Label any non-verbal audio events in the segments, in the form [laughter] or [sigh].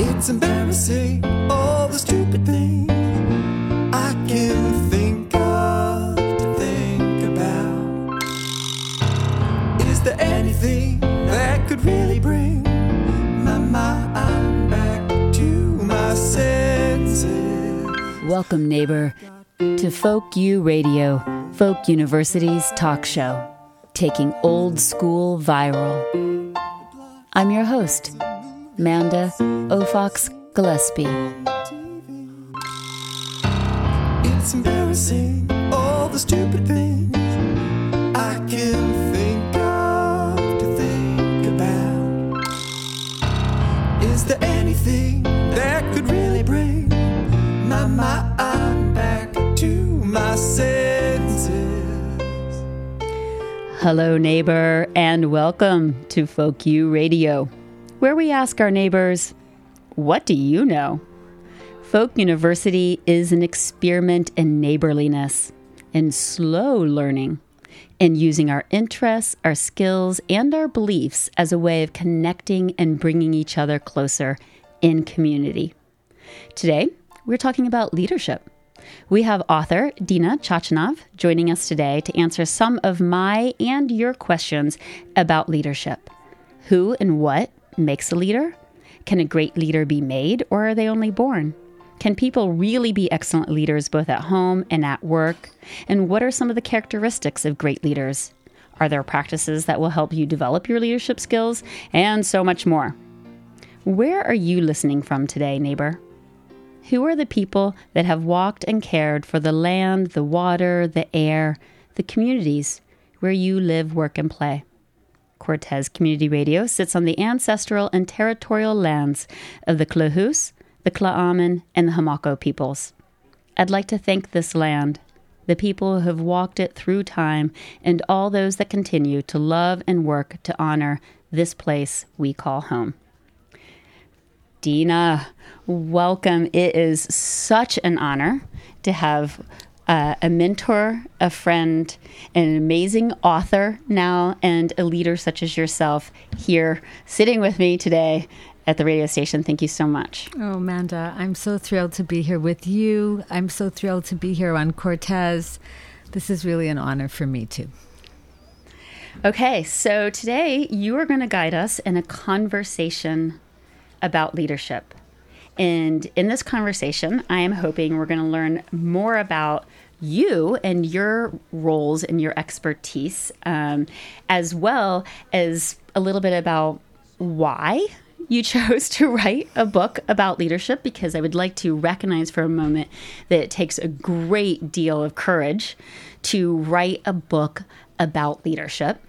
It's embarrassing, all the stupid things I can think of to think about. Is there anything that could really bring my mind back to my senses? Welcome, neighbor, to Folk U Radio, Folk University's talk show, taking old school viral. I'm your host, Manda Aufochs Gillespie. It's embarrassing, all the stupid things I can think of to think about. Is there anything that could really bring my mind back to my senses? Hello, neighbor, and welcome to Folk U Radio, where we ask our neighbors, What do you know? Folk University is an experiment in neighborliness and slow learning, in using our interests, our skills, and our beliefs as a way of connecting and bringing each other closer in community. Today, we're talking about leadership. We have author Dina Chachanov joining us today to answer some of my and your questions about leadership. Who and what makes a leader? Can a great leader be made, or are they only born? Can people really be excellent leaders both at home and at work? And what are some of the characteristics of great leaders? Are there practices that will help you develop your leadership skills? And so much more. Where are you listening from today, neighbor? Who are the people that have walked and cared for the land, the water, the air, the communities where you live, work, and play? Cortes Community Radio sits on the ancestral and territorial lands of the Klahoose, the Tla'amin, and the Homalco peoples. I'd like to thank this land, the people who have walked it through time, and all those that continue to love and work to honor this place we call home. Dina, welcome. It is such an honor to have uh, a mentor, a friend, an amazing author now, and a leader such as yourself here sitting with me today at the radio station. Thank you so much. Oh, Amanda, I'm so thrilled to be here with you. I'm so thrilled to be here on Cortes. This is really an honor for me, too. Okay, so today you are going to guide us in a conversation about leadership. And in this conversation, I am hoping we're going to learn more about you and your roles and your expertise, um, as well as a little bit about why you [laughs] chose to write a book about leadership because I would like to recognize for a moment that it takes a great deal of courage to write a book about leadership.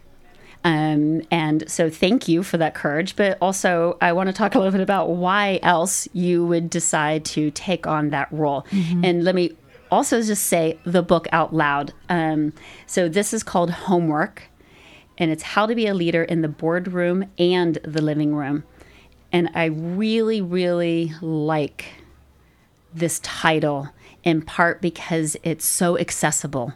Um, and so thank you for that courage. But also, I want to talk a little bit about why else you would decide to take on that role. Mm-hmm. And let me also just say the book out loud. Um, so this is called Homework, and it's how to be a leader in the boardroom and the living room. And I really, really like this title in part because it's so accessible.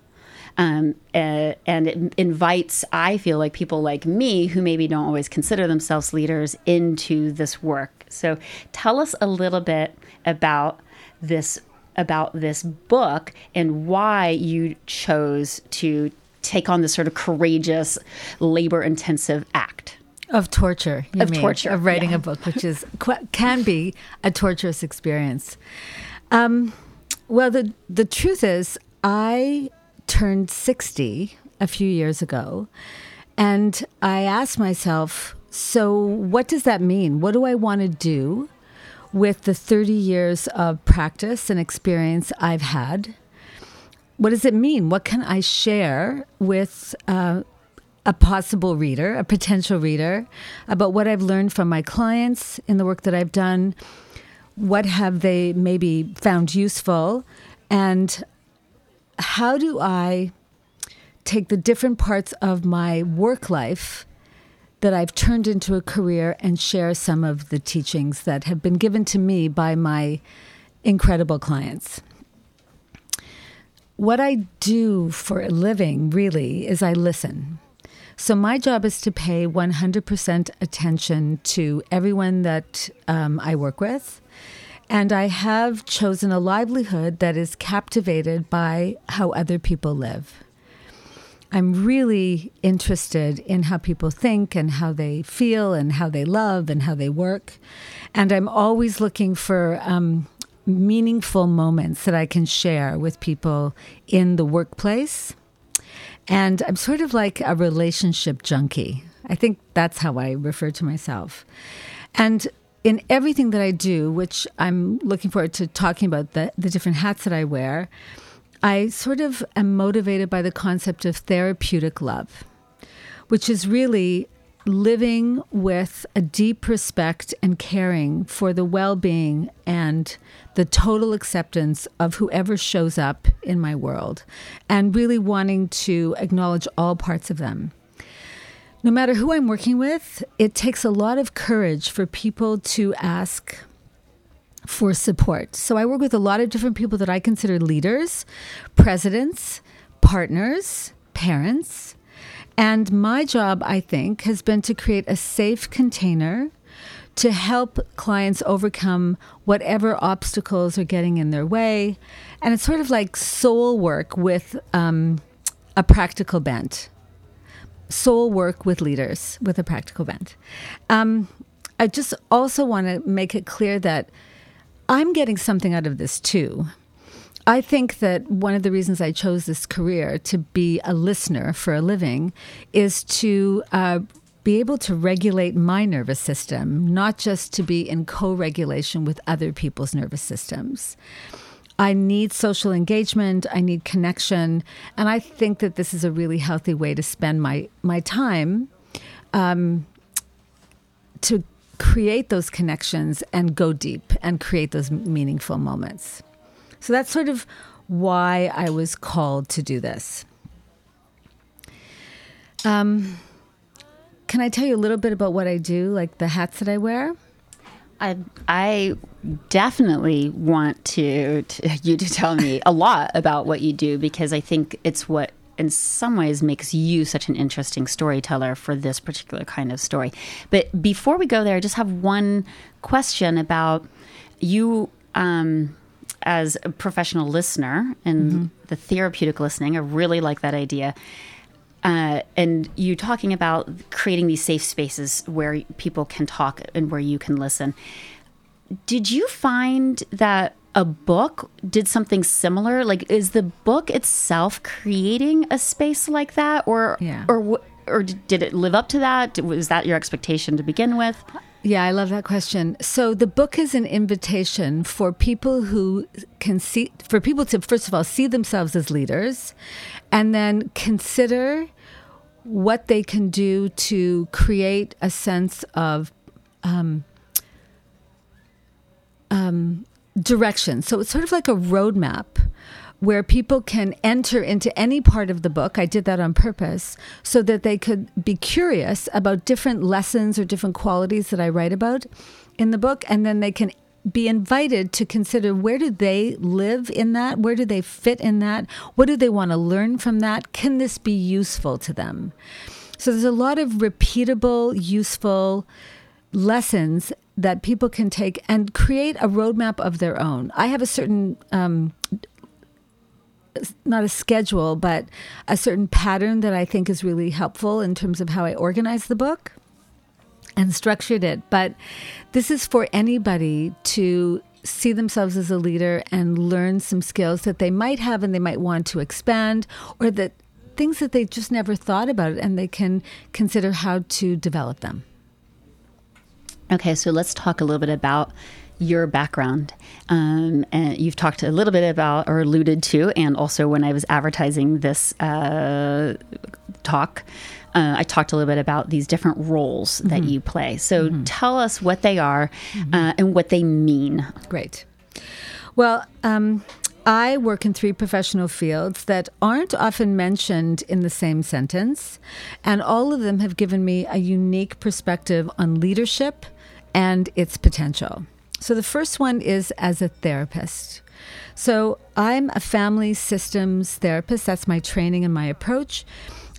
Um, uh, and it invites, I feel like people like me who maybe don't always consider themselves leaders into this work. So tell us a little bit about this about this book and why you chose to take on this sort of courageous, labor intensive act of torture of mean, torture of writing yeah. a book which is [laughs] can be a torturous experience um, well the the truth is i turned 60 a few years ago and i asked myself so what does that mean what do i want to do with the 30 years of practice and experience i've had what does it mean what can i share with uh, a possible reader, a potential reader, about what I've learned from my clients in the work that I've done. What have they maybe found useful? And how do I take the different parts of my work life that I've turned into a career and share some of the teachings that have been given to me by my incredible clients? What I do for a living really is I listen So my job is to pay 100% attention to everyone that um, I work with. And I have chosen a livelihood that is captivated by how other people live. I'm really interested in how people think and how they feel and how they love and how they work. And I'm always looking for um, meaningful moments that I can share with people in the workplace. And I'm sort of like a relationship junkie. I think that's how I refer to myself. And in everything that I do, which I'm looking forward to talking about the, the different hats that I wear, I sort of am motivated by the concept of therapeutic love, which is really living with a deep respect and caring for the well being and the total acceptance of whoever shows up in my world, and really wanting to acknowledge all parts of them. No matter who I'm working with, it takes a lot of courage for people to ask for support. So I work with a lot of different people that I consider leaders, presidents, partners, parents. And my job, I think, has been to create a safe container to help clients overcome whatever obstacles are getting in their way. And it's sort of like soul work with um, a practical bent. Soul work with leaders with a practical bent. Um, I just also want to make it clear that I'm getting something out of this too. I think that one of the reasons I chose this career to be a listener for a living is to uh, be able to regulate my nervous system, not just to be in co regulation with other people's nervous systems. I need social engagement, I need connection, and I think that this is a really healthy way to spend my, my time um, to create those connections and go deep and create those meaningful moments. So that's sort of why I was called to do this. Um, can I tell you a little bit about what I do, like the hats that I wear? I I definitely want to, to [laughs] you to tell me a lot about what you do because I think it's what in some ways makes you such an interesting storyteller for this particular kind of story. But before we go there, I just have one question about you um, as a professional listener and mm-hmm. the therapeutic listening. I really like that idea. Uh, and you talking about creating these safe spaces where people can talk and where you can listen. Did you find that a book did something similar? Like, is the book itself creating a space like that, or yeah. or or did it live up to that? Was that your expectation to begin with? Yeah, I love that question. So the book is an invitation for people who can see, for people to first of all see themselves as leaders, and then consider what they can do to create a sense of um, um, direction. So it's sort of like a roadmap where people can enter into any part of the book. I did that on purpose so that they could be curious about different lessons or different qualities that I write about in the book. And then they can be invited to consider where do they live in that? Where do they fit in that? What do they want to learn from that? Can this be useful to them? So there's a lot of repeatable, useful lessons that people can take and create a roadmap of their own. I have a certain um, not a schedule, but a certain pattern that I think is really helpful in terms of how I organize the book and structured it. But this is for anybody to see themselves as a leader and learn some skills that they might have and they might want to expand or that things that they just never thought about and they can consider how to develop them. Okay, so let's talk a little bit about your background. Um, and you've talked a little bit about or alluded to, and also when I was advertising this uh, talk, uh, I talked a little bit about these different roles that mm-hmm. you play. So mm-hmm. tell us what they are mm-hmm. uh, and what they mean. Great. Well, um, I work in three professional fields that aren't often mentioned in the same sentence, and all of them have given me a unique perspective on leadership and its potential. So the first one is as a therapist. So I'm a family systems therapist. That's my training and my approach.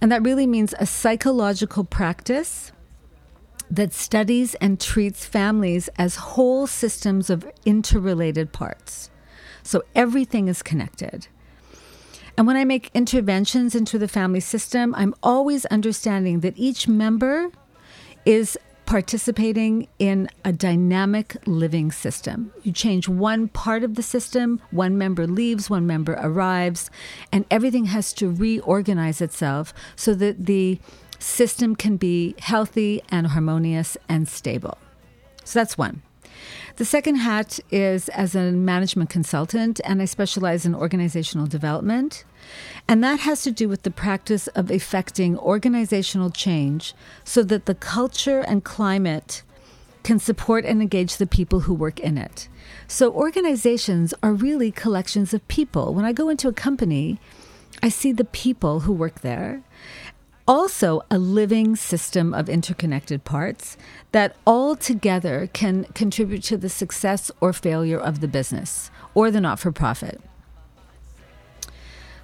And that really means a psychological practice that studies and treats families as whole systems of interrelated parts. So everything is connected. And when I make interventions into the family system, I'm always understanding that each member is participating in a dynamic living system. You change one part of the system, one member leaves, one member arrives, and everything has to reorganize itself so that the system can be healthy and harmonious and stable. So that's one. The second hat is as a management consultant, and I specialize in organizational development. And that has to do with the practice of effecting organizational change so that the culture and climate can support and engage the people who work in it. So, organizations are really collections of people. When I go into a company, I see the people who work there also a living system of interconnected parts that all together can contribute to the success or failure of the business or the not for profit.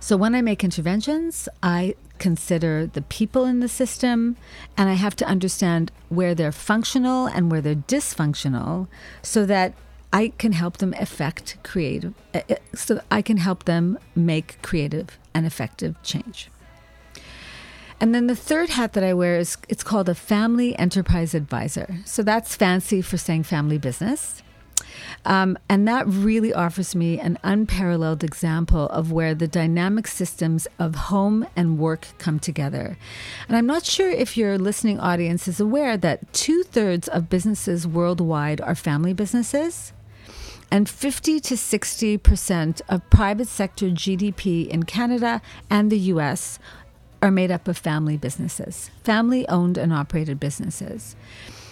So when I make interventions, I consider the people in the system and I have to understand where they're functional and where they're dysfunctional so that I can help them effect creative eh, eh, so I can help them make creative and effective change. And then the third hat that I wear is it's called a family enterprise advisor. So that's fancy for saying family business. Um, and that really offers me an unparalleled example of where the dynamic systems of home and work come together. And I'm not sure if your listening audience is aware that two thirds of businesses worldwide are family businesses. And 50 to 60% of private sector GDP in Canada and the US are made up of family businesses, family owned and operated businesses.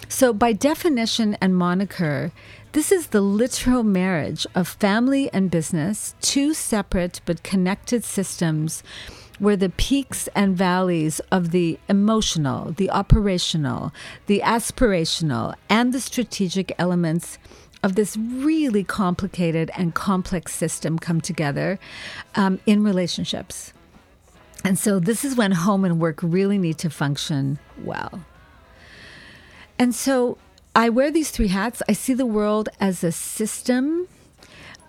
So, by definition and moniker, this is the literal marriage of family and business, two separate but connected systems where the peaks and valleys of the emotional, the operational, the aspirational, and the strategic elements of this really complicated and complex system come together um, in relationships. And so this is when home and work really need to function well. And so I wear these three hats. I see the world as a system,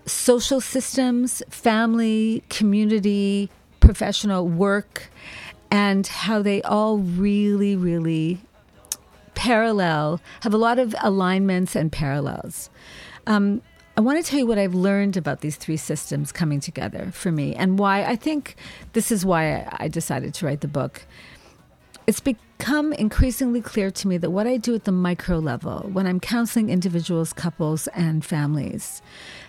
social systems, family, community, professional work, and how they all really, really parallel, have a lot of alignments and parallels. Um, I want to tell you what I've learned about these three systems coming together for me and why I think this is why I decided to write the book. It's become increasingly clear to me that what I do at the micro level, when I'm counseling individuals, couples, and families,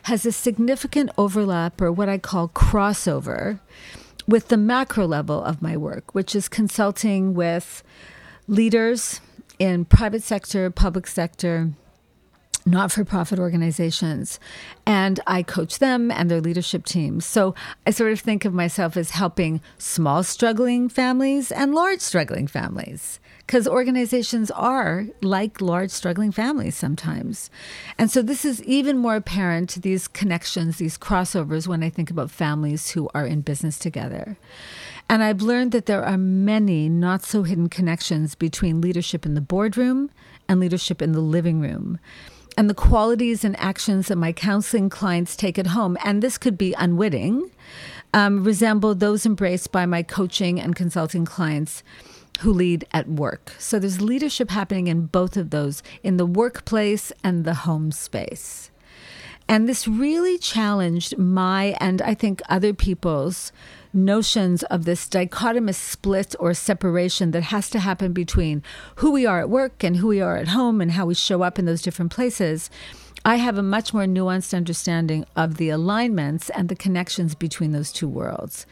has a significant overlap or what I call crossover with the macro level of my work, which is consulting with leaders in private sector, public sector, not for profit organizations. And I coach them and their leadership teams. So I sort of think of myself as helping small struggling families and large struggling families. Because organizations are like large struggling families sometimes. And so this is even more apparent, to these connections, these crossovers, when I think about families who are in business together. And I've learned that there are many not so hidden connections between leadership in the boardroom and leadership in the living room and the qualities and actions that my counseling clients take at home, and this could be unwitting, um, resemble those embraced by my coaching and consulting clients who lead at work. So there's leadership happening in both of those, in the workplace and the home space. And this really challenged my and I think other people's notions of this dichotomous split or separation that has to happen between who we are at work and who we are at home and how we show up in those different places. I have a much more nuanced understanding of the alignments and the connections between those two worlds.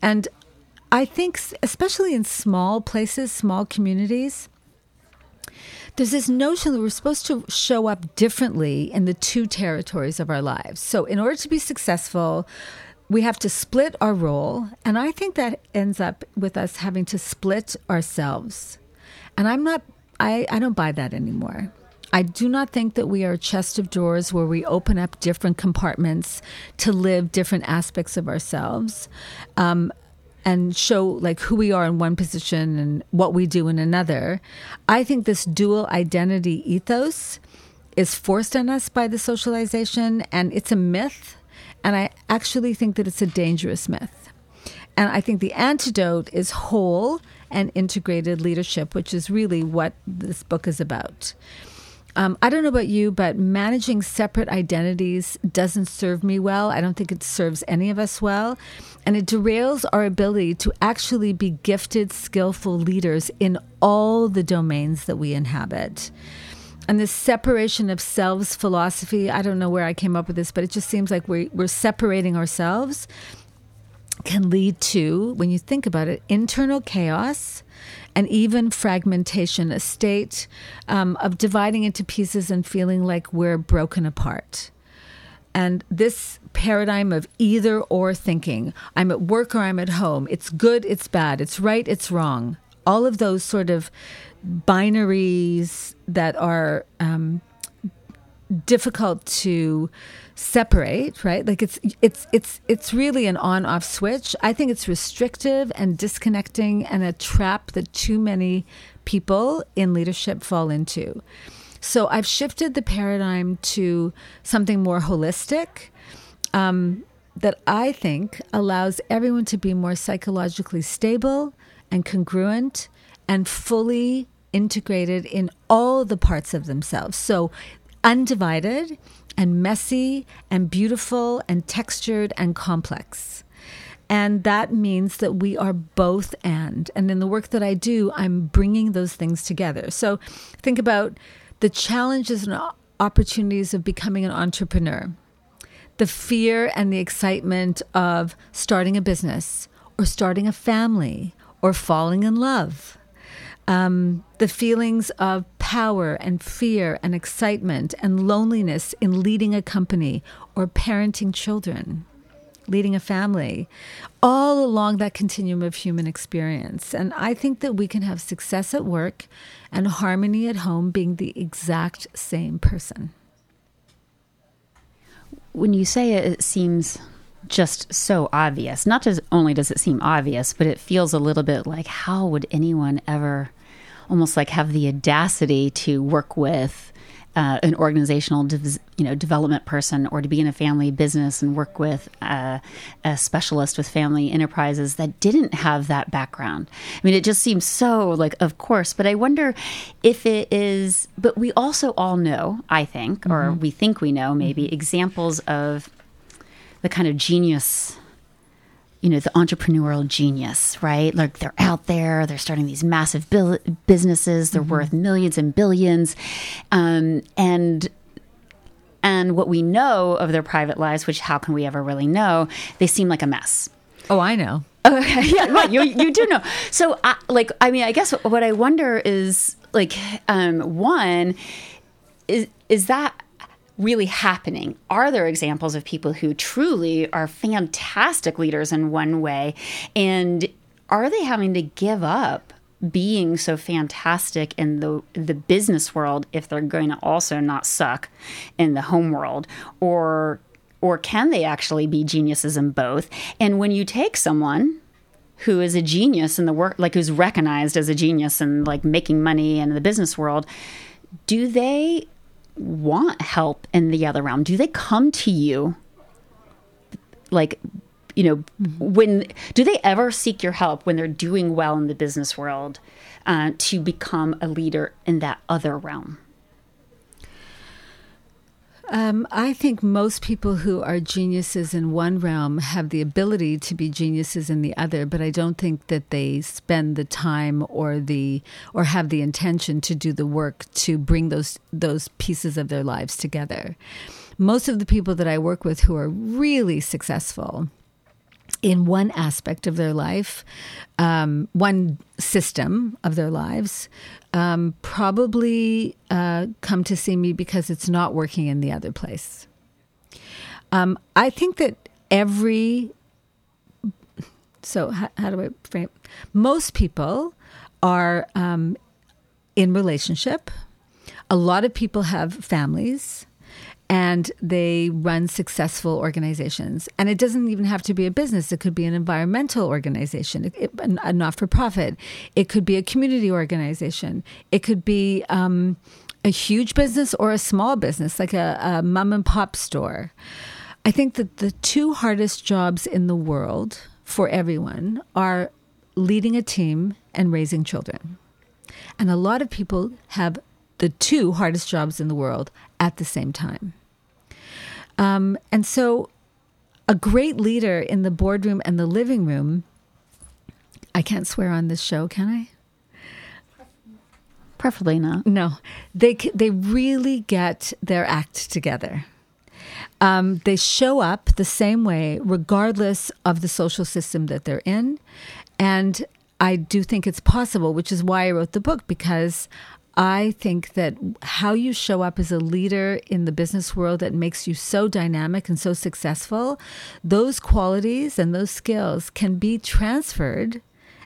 And I think, especially in small places, small communities, there's this notion that we're supposed to show up differently in the two territories of our lives. So, in order to be successful, we have to split our role. And I think that ends up with us having to split ourselves. And I'm not, I, I don't buy that anymore. I do not think that we are a chest of drawers where we open up different compartments to live different aspects of ourselves. Um, and show like who we are in one position and what we do in another. I think this dual identity ethos is forced on us by the socialization and it's a myth. And I actually think that it's a dangerous myth. And I think the antidote is whole and integrated leadership, which is really what this book is about. Um, I don't know about you, but managing separate identities doesn't serve me well. I don't think it serves any of us well. And it derails our ability to actually be gifted, skillful leaders in all the domains that we inhabit. And this separation of selves philosophy, I don't know where I came up with this, but it just seems like we're, we're separating ourselves can lead to, when you think about it, internal chaos and even fragmentation, a state um, of dividing into pieces and feeling like we're broken apart. And this paradigm of either or thinking, I'm at work or I'm at home, it's good, it's bad, it's right, it's wrong, all of those sort of binaries that are um, difficult to separate right? Like it's it's it's it's really an on off switch. I think it's restrictive and disconnecting and a trap that too many people in leadership fall into. So i've shifted the paradigm to something more holistic um, that i think allows everyone to be more psychologically stable and congruent and fully integrated in all the parts of themselves so undivided and messy and beautiful and textured and complex. And that means that we are both and. And in the work that I do, I'm bringing those things together. So think about the challenges and opportunities of becoming an entrepreneur, the fear and the excitement of starting a business or starting a family or falling in love um, the feelings of power and fear and excitement and loneliness in leading a company or parenting children, leading a family, all along that continuum of human experience. And I think that we can have success at work and harmony at home being the exact same person. When you say it, it seems just so obvious. Not just only does it seem obvious, but it feels a little bit like how would anyone ever almost like have the audacity to work with uh, an organizational, you know, development person, or to be in a family business and work with uh, a specialist with family enterprises that didn't have that background. I mean, it just seems so like, of course. But I wonder if it is. But we also all know, I think, mm-hmm. or we think we know, maybe mm-hmm. examples of the kind of genius you know the entrepreneurial genius right? Like they're out there they're starting these massive bil- businesses they're mm-hmm. worth millions and billions um, and and what we know of their private lives which how can we ever really know? They seem like a mess. Oh i know. [laughs] Okay yeah right you, you do know. So I, like i mean i guess what i wonder is like um, one is is that really happening? Are there examples of people who truly are fantastic leaders in one way? And are they having to give up being so fantastic in the the business world if they're going to also not suck in the home world or or can they actually be geniuses in both and when you take someone who is a genius in the work like who's recognized as a genius and like making money in the business world do they want help in the other realm? Do they come to you like you know mm-hmm. when do they ever seek your help when they're doing well in the business world uh, to become a leader in that other realm um, I think most people who are geniuses in one realm have the ability to be geniuses in the other, but I don't think that they spend the time or the or have the intention to do the work to bring those those pieces of their lives together. Most of the people that I work with who are really successful in one aspect of their life, um, one system of their lives, um, probably uh, come to see me because it's not working in the other place. Um, I think that every so how, how, do I frame? Most people are um, in relationship. A lot of people have families, and they run successful organizations. And it doesn't even have to be a business, it could be an environmental organization, it, a not for profit, it could be a community organization, it could be um, a huge business or a small business, like a, a mom and pop store. I think that the two hardest jobs in the world for everyone are leading a team and raising children. And a lot of people have the two hardest jobs in the world at the same time. Um, and so, a great leader in the boardroom and the living room. I can't swear on this show, can I? Preferably not. No, they they really get their act together. Um, they show up the same way, regardless of the social system that they're in, and I do think it's possible, which is why I wrote the book because I think that how you show up as a leader in the business world that makes you so dynamic and so successful, those qualities and those skills can be transferred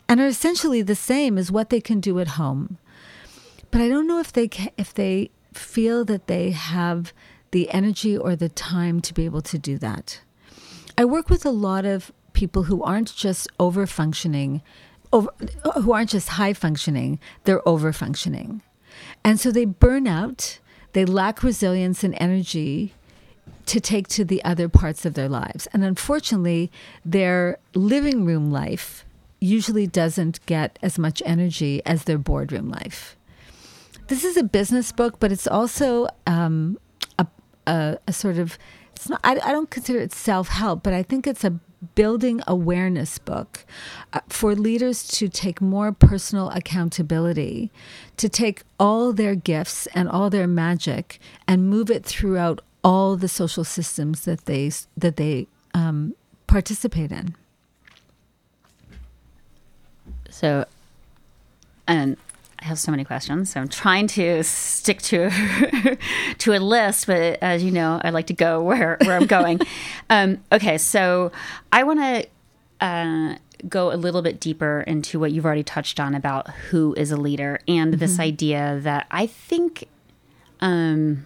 and are essentially the same as what they can do at home. But I don't know if they can, if they feel that they have the energy or the time to be able to do that. I work with a lot of people who aren't just over functioning, over, who aren't just high functioning, they're over functioning. And so they burn out, they lack resilience and energy to take to the other parts of their lives. And unfortunately, their living room life usually doesn't get as much energy as their boardroom life. This is a business book, but it's also um, a, a, a, sort of, it's not, I, I don't consider it self help, but I think it's a building awareness book uh, for leaders to take more personal accountability, to take all their gifts and all their magic and move it throughout all the social systems that they that they um, participate in. So, and I have so many questions. So I'm trying to stick to [laughs] to a list, but as you know, I like to go where where I'm going. [laughs] um, okay, so I want to uh, go a little bit deeper into what you've already touched on about who is a leader and mm-hmm. this idea that I think. Um,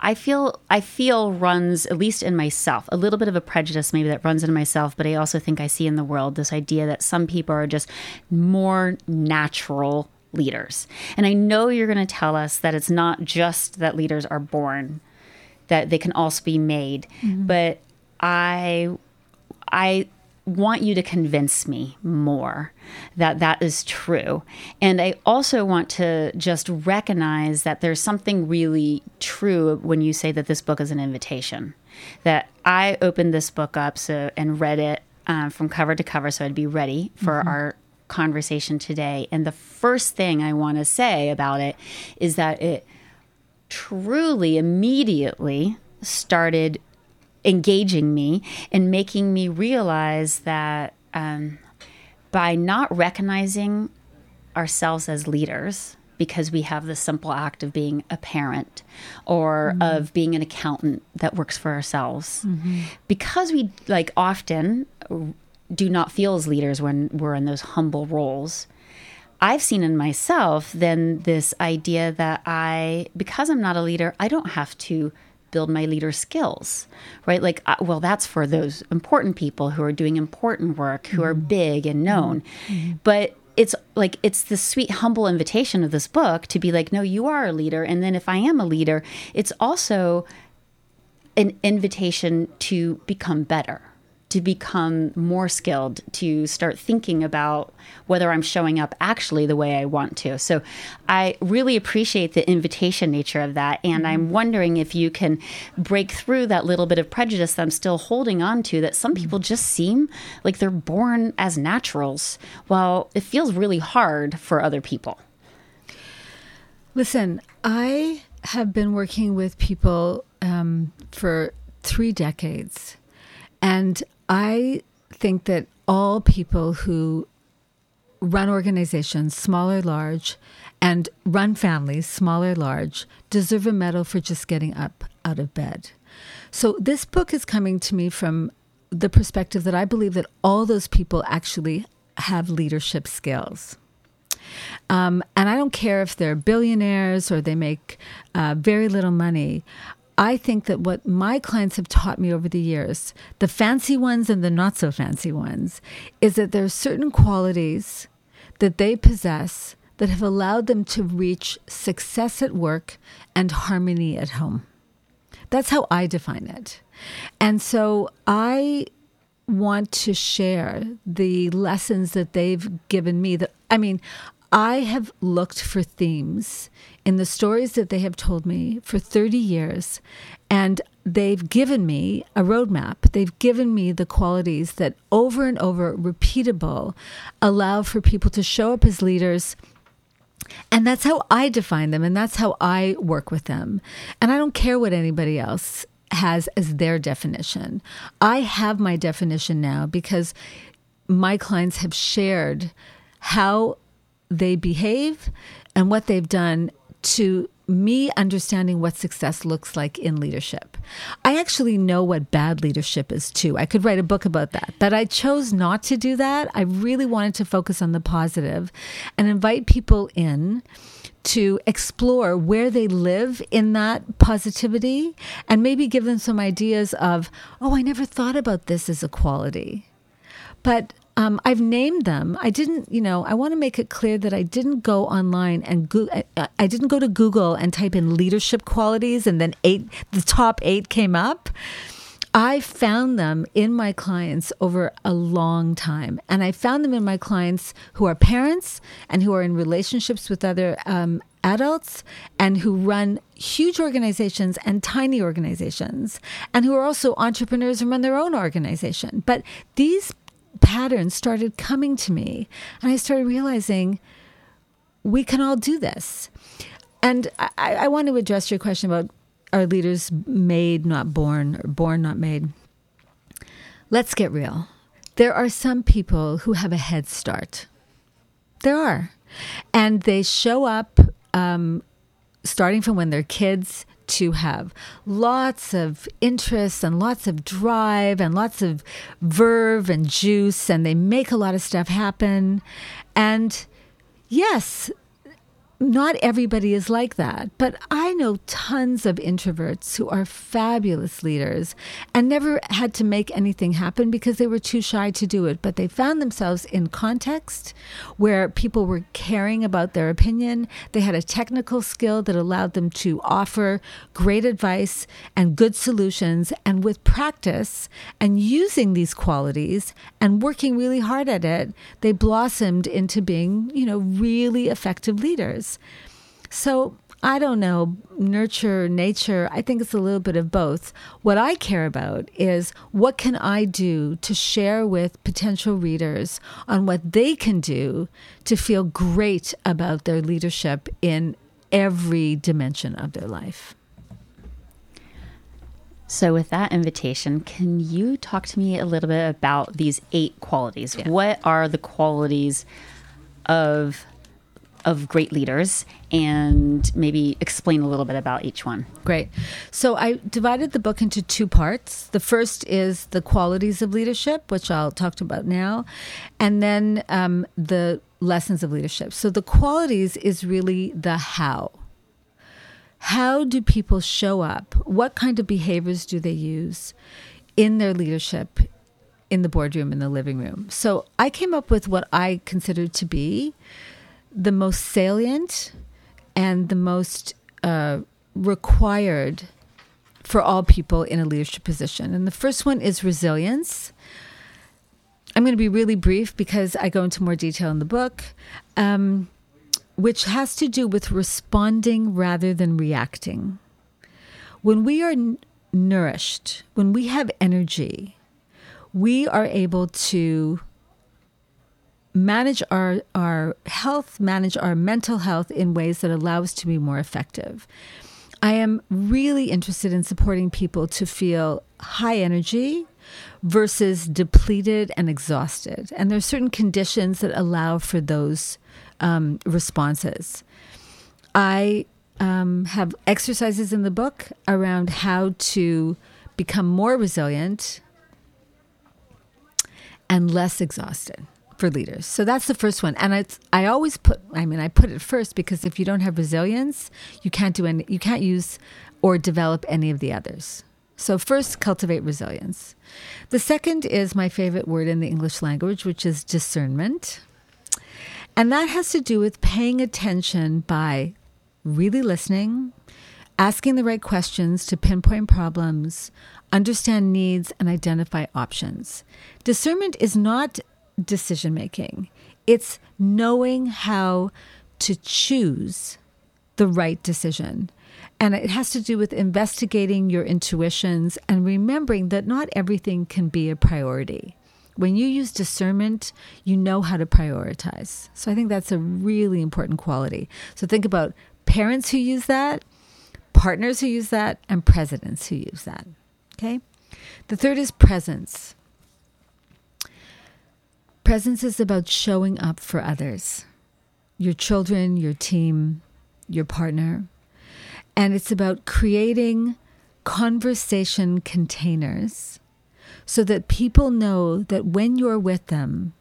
I feel I feel runs at least in myself a little bit of a prejudice maybe that runs in myself, but I also think I see in the world this idea that some people are just more natural leaders. And I know you're going to tell us that it's not just that leaders are born, that they can also be made, mm-hmm. but I I want you to convince me more that that is true. And I also want to just recognize that there's something really true when you say that this book is an invitation. That I opened this book up so and read it um, from cover to cover so I'd be ready for mm-hmm. our conversation today. And the first thing I want to say about it is that it truly immediately started engaging me and making me realize that um, by not recognizing ourselves as leaders, because we have the simple act of being a parent or mm-hmm. of being an accountant that works for ourselves. Mm-hmm. Because we like often do not feel as leaders when we're in those humble roles. I've seen in myself then this idea that I, because I'm not a leader, I don't have to build my leader skills, right? Like, well, that's for those important people who are doing important work, who mm-hmm. are big and known. Mm-hmm. But it's like it's the sweet humble invitation of this book to be like no you are a leader and then if i am a leader it's also an invitation to become better to become more skilled, to start thinking about whether I'm showing up actually the way I want to. So I really appreciate the invitation nature of that. And I'm mm-hmm. wondering if you can break through that little bit of prejudice that I'm still holding on to that some people just seem like they're born as naturals, while it feels really hard for other people. Listen, I have been working with people um, for three decades. And I think that all people who run organizations, small or large, and run families, small or large, deserve a medal for just getting up out of bed. So this book is coming to me from the perspective that I believe that all those people actually have leadership skills. Um, and I don't care if they're billionaires or they make uh, very little money. I think that what my clients have taught me over the years, the fancy ones and the not so fancy ones, is that there are certain qualities that they possess that have allowed them to reach success at work and harmony at home. That's how I define it. And so I want to share the lessons that they've given me that I mean, I have looked for themes in the stories that they have told me for 30 years, and they've given me a roadmap. They've given me the qualities that over and over, repeatable, allow for people to show up as leaders. And that's how I define them, and that's how I work with them. And I don't care what anybody else has as their definition. I have my definition now because my clients have shared how they behave and what they've done to me understanding what success looks like in leadership. I actually know what bad leadership is too. I could write a book about that, but I chose not to do that. I really wanted to focus on the positive and invite people in to explore where they live in that positivity and maybe give them some ideas of, oh, I never thought about this as a quality. But um, I've named them. I didn't, you know, I want to make it clear that I didn't go online and go, I, I didn't go to Google and type in leadership qualities and then eight, the top eight came up. I found them in my clients over a long time. And I found them in my clients who are parents and who are in relationships with other um, adults and who run huge organizations and tiny organizations and who are also entrepreneurs and run their own organization. But these patterns started coming to me, and I started realizing we can all do this. And I, I want to address your question about are leaders made, not born, or born, not made? Let's get real. There are some people who have a head start. There are. And they show up um, starting from when they're kids to have lots of interest and lots of drive and lots of verve and juice, and they make a lot of stuff happen. And yes, not everybody is like that, but I know tons of introverts who are fabulous leaders and never had to make anything happen because they were too shy to do it. But they found themselves in context where people were caring about their opinion. They had a technical skill that allowed them to offer great advice and good solutions. And with practice and using these qualities and working really hard at it, they blossomed into being, you know, really effective leaders. So I don't know, nurture, nature, I think it's a little bit of both. What I care about is what can I do to share with potential readers on what they can do to feel great about their leadership in every dimension of their life. So, with that invitation, can you talk to me a little bit about these eight qualities? Yeah. What are the qualities of of great leaders and maybe explain a little bit about each one. Great. So I divided the book into two parts. The first is the qualities of leadership, which I'll talk about now, and then um, the lessons of leadership. So the qualities is really the how. How do people show up? What kind of behaviors do they use in their leadership in the boardroom, in the living room? So I came up with what I considered to be the most salient and the most uh, required for all people in a leadership position. And the first one is resilience. I'm going to be really brief because I go into more detail in the book, um, which has to do with responding rather than reacting. When we are n- nourished, when we have energy, we are able to manage our, our health, manage our mental health in ways that allow us to be more effective. I am really interested in supporting people to feel high energy versus depleted and exhausted. And there are certain conditions that allow for those um, responses. I um, have exercises in the book around how to become more resilient and less exhausted for leaders. So that's the first one. And it's I always put I mean I put it first because if you don't have resilience, you can't do any you can't use or develop any of the others. So, first, cultivate resilience. The second is my favorite word in the English language, which is discernment. And that has to do with paying attention by really listening, asking the right questions to pinpoint problems, understand needs, and identify options. Discernment is not decision making, it's knowing how to choose the right decision. And it has to do with investigating your intuitions and remembering that not everything can be a priority. When you use discernment, you know how to prioritize. So I think that's a really important quality. So think about parents who use that, partners who use that, and presidents who use that. Okay? The third is presence. Presence is about showing up for others your children, your team, your partner. And it's about creating conversation containers so that people know that when you're with them,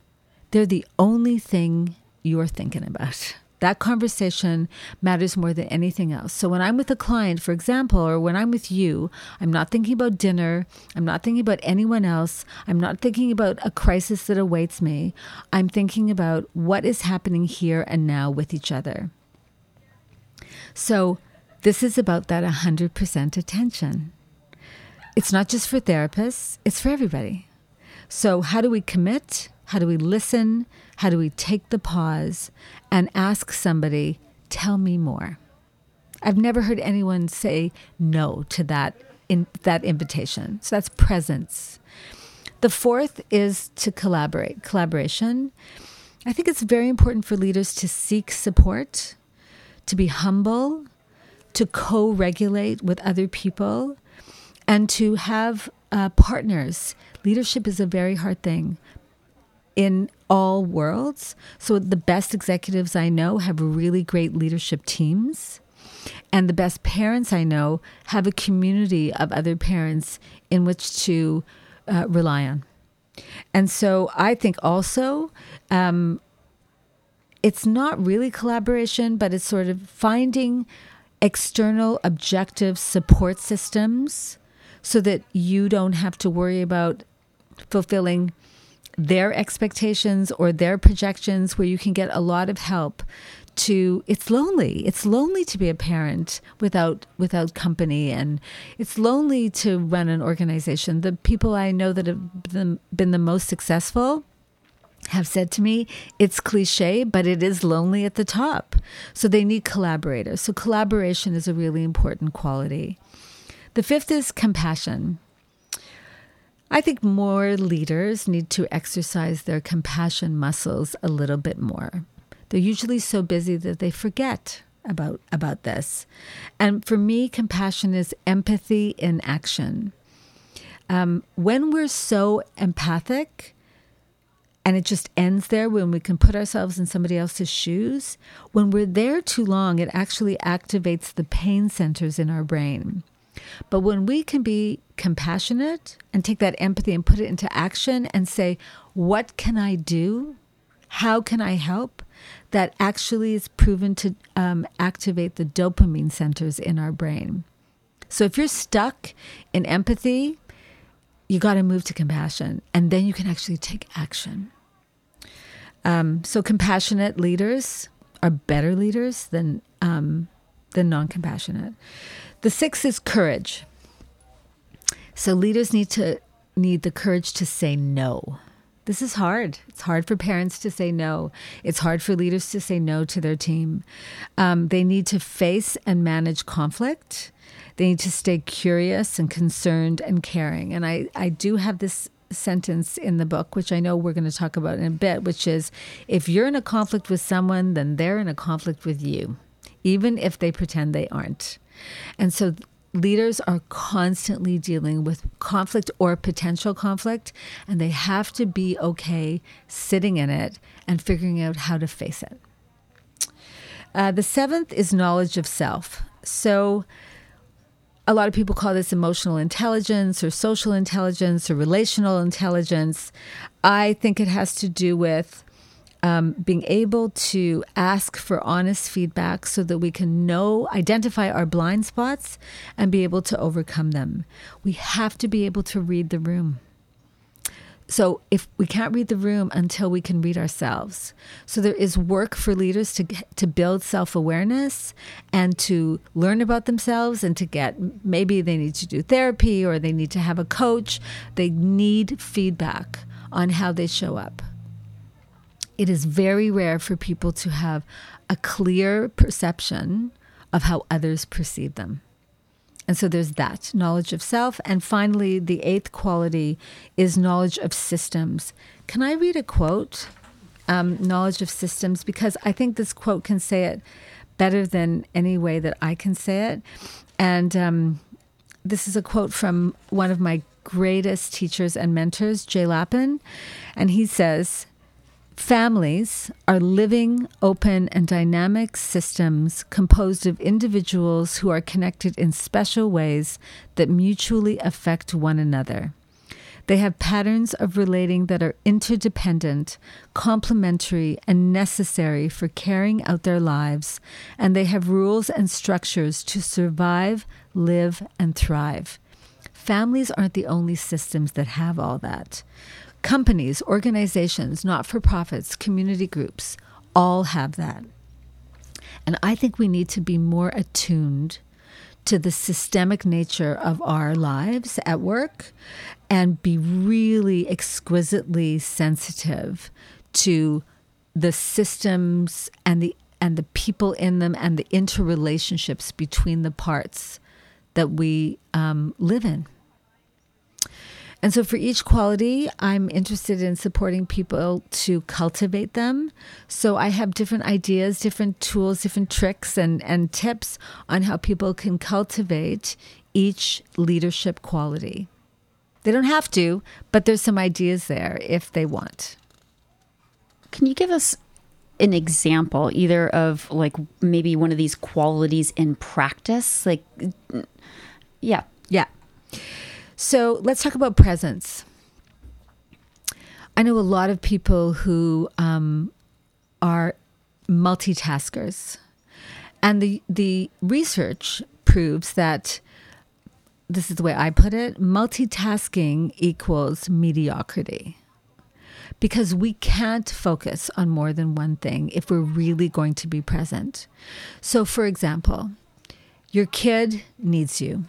they're the only thing you're thinking about that conversation matters more than anything else. So when I'm with a client, for example, or when I'm with you, I'm not thinking about dinner. I'm not thinking about anyone else. I'm not thinking about a crisis that awaits me. I'm thinking about what is happening here and now with each other. So this is about that 100% attention. It's not just for therapists, it's for everybody. So, how do we commit? How do we listen? How do we take the pause and ask somebody, tell me more? I've never heard anyone say no to that in that invitation. So that's presence. The fourth is to collaborate. Collaboration. I think it's very important for leaders to seek support, to be humble, to co regulate with other people, and to have uh, partners. Leadership is a very hard thing in all worlds. So the best executives I know have really great leadership teams. And the best parents I know have a community of other parents in which to uh, rely on. And so I think also um, it's not really collaboration, but it's sort of finding external objective support systems so that you don't have to worry about fulfilling their expectations or their projections where you can get a lot of help to it's lonely. It's lonely to be a parent without without company. And it's lonely to run an organization. The people i know that have been, been the most successful have said to me it's cliche but it is lonely at the top. So they need collaborators. So collaboration is a really important quality. The fifth is compassion I think more leaders need to exercise their compassion muscles a little bit more. They're usually so busy that they forget about about this. And for me, compassion is empathy in action. Um, when we're so empathic, and it just ends there when we can put ourselves in somebody else's shoes, when we're there too long, it actually activates the pain centers in our brain. But when we can be compassionate and take that empathy and put it into action and say, What can I do? How can I help? That actually is proven to um, activate the dopamine centers in our brain. So if you're stuck in empathy, you got to move to compassion and then you can actually take action. Um, so compassionate leaders are better leaders than um, than non-compassionate. The sixth is courage. So leaders need to need the courage to say no. This is hard. It's hard for parents to say no. It's hard for leaders to say no to their team. Um, they need to face and manage conflict. They need to stay curious and concerned and caring. And I, I do have this sentence in the book, which I know we're going to talk about in a bit, which is if you're in a conflict with someone, then they're in a conflict with you, even if they pretend they aren't. And so leaders are constantly dealing with conflict or potential conflict, and they have to be okay sitting in it and figuring out how to face it. Uh, the seventh is knowledge of self. So, a lot of people call this emotional intelligence or social intelligence or relational intelligence. I think it has to do with um, being able to ask for honest feedback so that we can know, identify our blind spots and be able to overcome them. We have to be able to read the room. So if we can't read the room until we can read ourselves. So there is work for leaders to to build self-awareness and to learn about themselves and to get maybe they need to do therapy or they need to have a coach. They need feedback on how they show up. It is very rare for people to have a clear perception of how others perceive them. And so there's that knowledge of self. And finally, the eighth quality is knowledge of systems. Can I read a quote? Um, knowledge of systems, because I think this quote can say it better than any way that I can say it. And um, this is a quote from one of my greatest teachers and mentors, Jay Lappin. And he says, Families are living, open, and dynamic systems composed of individuals who are connected in special ways that mutually affect one another. They have patterns of relating that are interdependent, complementary, and necessary for carrying out their lives, and they have rules and structures to survive, live, and thrive. Families aren't the only systems that have all that. Companies, organizations, not for profits, community groups all have that. And I think we need to be more attuned to the systemic nature of our lives at work and be really exquisitely sensitive to the systems and the and the people in them and the interrelationships between the parts that we um, live in. And so, for each quality, I'm interested in supporting people to cultivate them. So, I have different ideas, different tools, different tricks, and, and tips on how people can cultivate each leadership quality. They don't have to, but there's some ideas there if they want. Can you give us an example, either of like maybe one of these qualities in practice? Like, yeah. Yeah. So let's talk about presence. I know a lot of people who um, are multitaskers, and the the research proves that this is the way I put it: multitasking equals mediocrity. Because we can't focus on more than one thing if we're really going to be present. So, for example, your kid needs you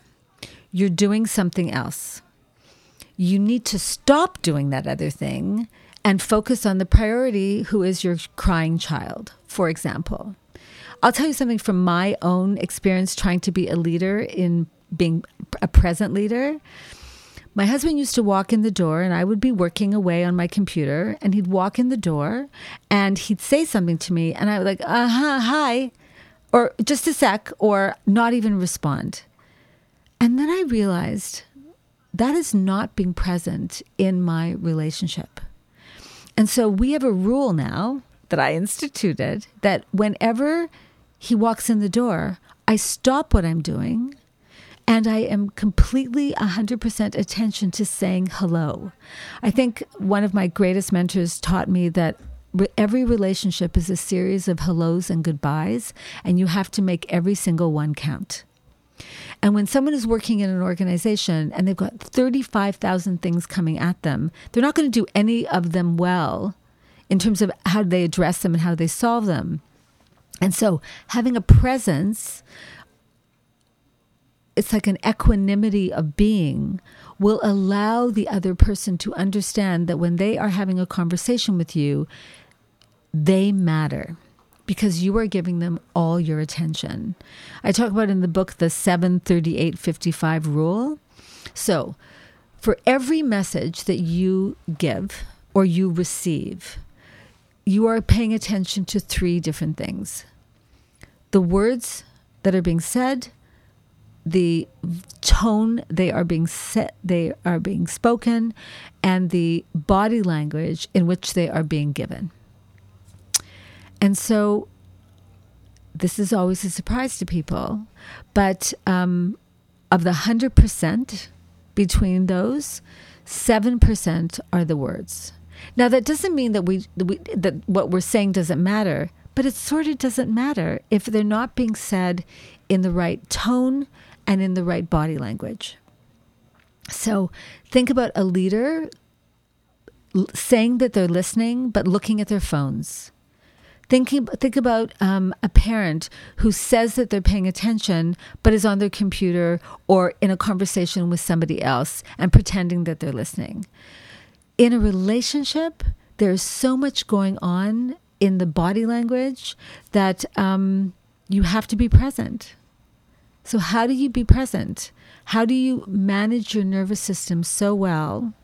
you're doing something else. You need to stop doing that other thing and focus on the priority, who is your crying child, for example. I'll tell you something from my own experience trying to be a leader in being a present leader. My husband used to walk in the door, and I would be working away on my computer, and he'd walk in the door and he'd say something to me, and I would like, uh huh, hi, or just a sec, or not even respond. And then I realized that is not being present in my relationship. And so we have a rule now that I instituted that whenever he walks in the door, I stop what I'm doing and I am completely 100% attention to saying hello. I think one of my greatest mentors taught me that every relationship is a series of hellos and goodbyes, and you have to make every single one count. And when someone is working in an organization and they've got 35,000 things coming at them, they're not going to do any of them well in terms of how they address them and how they solve them. And so having a presence, it's like an equanimity of being, will allow the other person to understand that when they are having a conversation with you, they matter because you are giving them all your attention. I talk about in the book the 73855 rule. So, for every message that you give or you receive, you are paying attention to three different things the words that are being said, the tone they are being set they are being spoken and the body language in which they are being given and so this is always a surprise to people. But um, of the 100% between those, 7% are the words. Now that doesn't mean that we, that we that what we're saying doesn't matter, but it sort of doesn't matter if they're not being said in the right tone and in the right body language. So think about a leader saying that they're listening, but looking at their phones. Thinking, think about um, a parent who says that they're paying attention, but is on their computer or in a conversation with somebody else and pretending that they're listening. In a relationship, there's so much going on in the body language that um, you have to be present. So, how do you be present? How do you manage your nervous system so well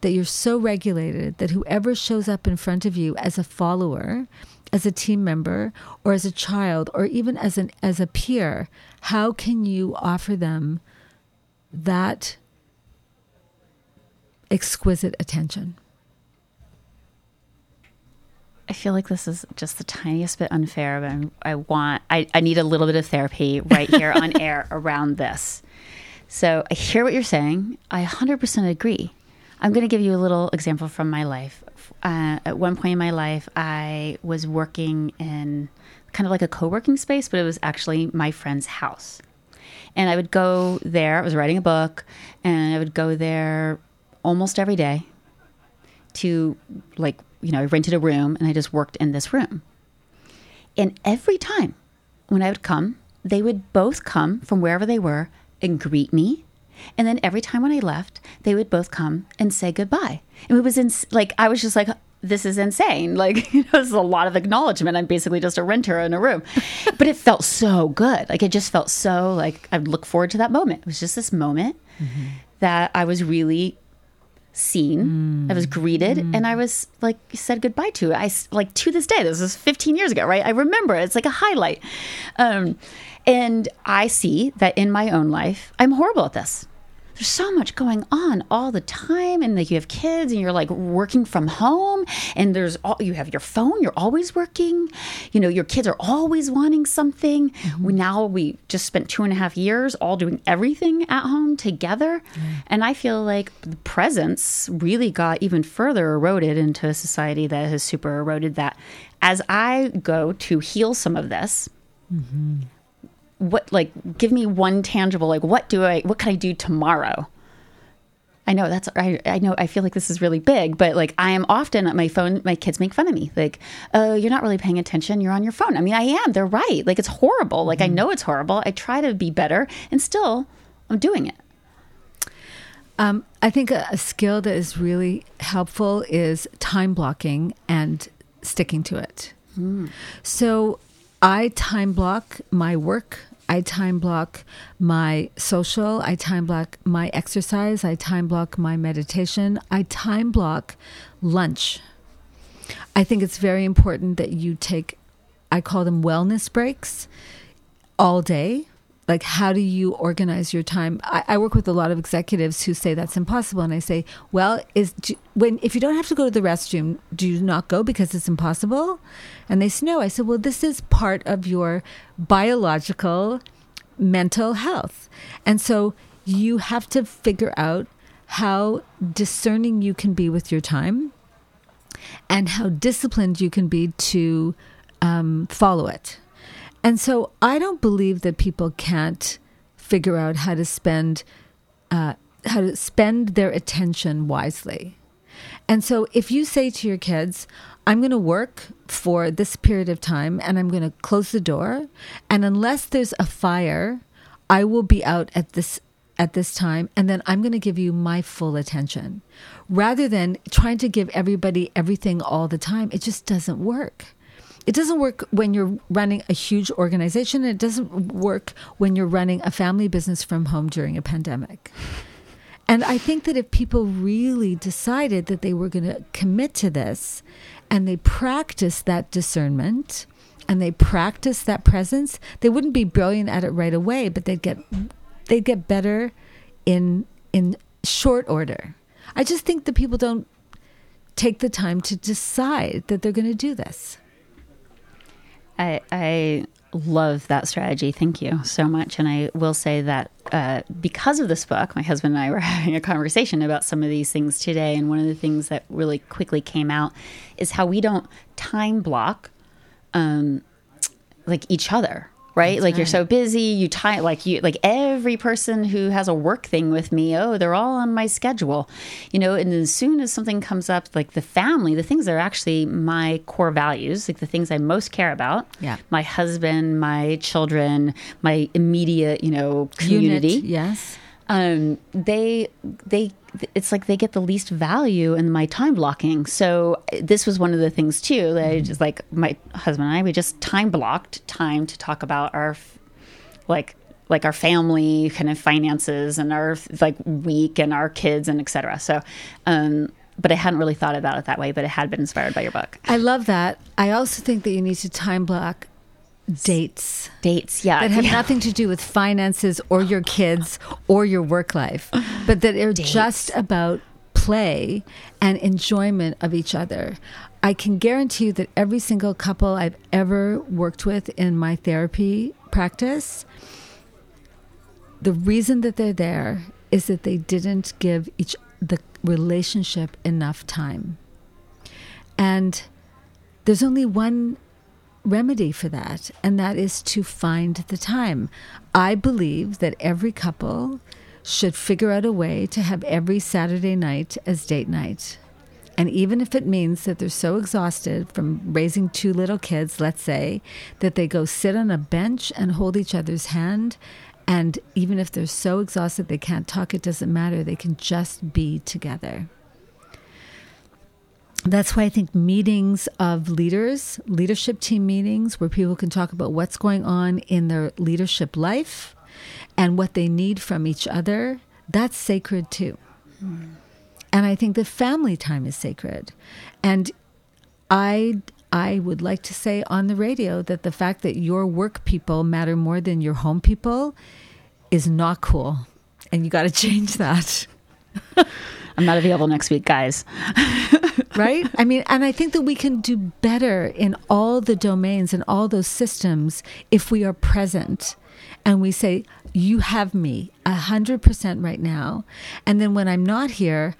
that you're so regulated that whoever shows up in front of you as a follower, as a team member, or as a child, or even as an as a peer, how can you offer them that exquisite attention? I feel like this is just the tiniest bit unfair, but I'm, I want, I, I need a little bit of therapy right here on [laughs] air around this. So I hear what you're saying. I 100% agree. I'm going to give you a little example from my life. Uh, at one point in my life, I was working in kind of like a co working space, but it was actually my friend's house. And I would go there, I was writing a book, and I would go there almost every day to like you know, I rented a room and I just worked in this room. And every time when I would come, they would both come from wherever they were and greet me. And then every time when I left, they would both come and say goodbye. And it was in, like, I was just like, this is insane. [laughs] Like, you know, this is a lot of acknowledgement. I'm basically just a renter in a room. but it felt so good. Like, it just felt so like I'd look forward to that moment. It was just this moment mm-hmm. that I was really seen. Mm. I was greeted mm. and I was like said goodbye to. I like to this day. This was 15 years ago, right? I remember it. it's like a highlight. Um, and I see that in my own life, I'm horrible at this there's so much going on all the time and like you have kids and you're like working from home and there's all you have your phone you're always working you know your kids are always wanting something mm-hmm. we now we just spent two and a half years all doing everything at home together mm-hmm. and i feel like the presence really got even further eroded into a society that has super eroded that as i go to heal some of this mm-hmm what like give me one tangible like what do I what can I do tomorrow? I know that's I, I know I feel like this is really big, but like I am often at my phone. My kids make fun of me, like, "Oh, you're not really paying attention. You're on your phone." I mean, I am. They're right. Like it's horrible. Like mm-hmm. I know it's horrible. I try to be better, and still, I'm doing it. Um, I think a, a skill that is really helpful is time blocking and sticking to it. Mm. So I time block my work I time block my social, I time block my exercise, I time block my meditation, I time block lunch. I think it's very important that you take, I call them wellness breaks all day like how do you organize your time? I, I, work with a lot of executives who say that's impossible and i say well is when if you don't have to go to the restroom do you not go because it's impossible? And they say no. I said well this is part of your biological mental health. And so you have to figure out how discerning you can be with your time and how disciplined you can be to um, follow it and so I don't believe that people can't figure out how to spend uh, how to spend their attention wisely. And so if you say to your kids, I'm going to work for this period of time and I'm going to close the door and unless there's a fire, I will be out at this at this time and then I'm going to give you my full attention. Rather than trying to give everybody everything all the time, it just doesn't work. It doesn't work when you're running a huge organization. It doesn't work when you're running a family business from home during a pandemic. And I think that if people really decided that they were going to commit to this and they practice that discernment and they practice that presence, they wouldn't be brilliant at it right away, but they'd get they'd get better in in short order. I just think that people don't take the time to decide that they're going to do this. I, I love that strategy. Thank you so much. And I will say that uh, because of this book, my husband and I were [laughs] having a conversation about some of these things today. And one of the things that really quickly came out is how we don't time block um, like each other right? That's like you're so busy, you tie like you like every person who has a work thing with me, oh, they're all on my schedule. You know, and as soon as something comes up like the family, the things that are actually my core values, like the things I most care about. Yeah. My husband, my children, my immediate, you know, community Unit, yes. um, they they it's like they get the least value in my time blocking. So this was one of the things too that I just like my husband and I we just time blocked time to talk about our like like our family kind of finances and our like week and our kids and etc. So um but I hadn't really thought about it that way, but it had been inspired by your book. I love that. I also think that you need to time block dates Dates, yeah. that have yeah. nothing to do with finances or your kids or your work life, but that are just about play and enjoyment of each other. I can guarantee you that every single couple I've ever worked with in my therapy practice, the reason that they're there is that they didn't give each the relationship enough time. And there's only one remedy for that, and that is to find the time. I believe that every couple should figure out a way to have every Saturday night as date night. And even if it means that they're so exhausted from raising two little kids, let's say, that they go sit on a bench and hold each other's hand. And even if they're so exhausted they can't talk, it doesn't matter. They can just be together that's why I think meetings of leaders, leadership team meetings, where people can talk about what's going on in their leadership life and what they need from each other, that's sacred too. Hmm. And I think that family time is sacred. And I I would like to say on the radio that the fact that your work people matter more than your home people is not cool. And you got to [laughs] change that. [laughs] I'm not available next week, guys. [laughs] right? I mean, and I think that we can do better in all the domains and all those systems if we are present and we say, You have me a 100% right now. And then when I'm not here,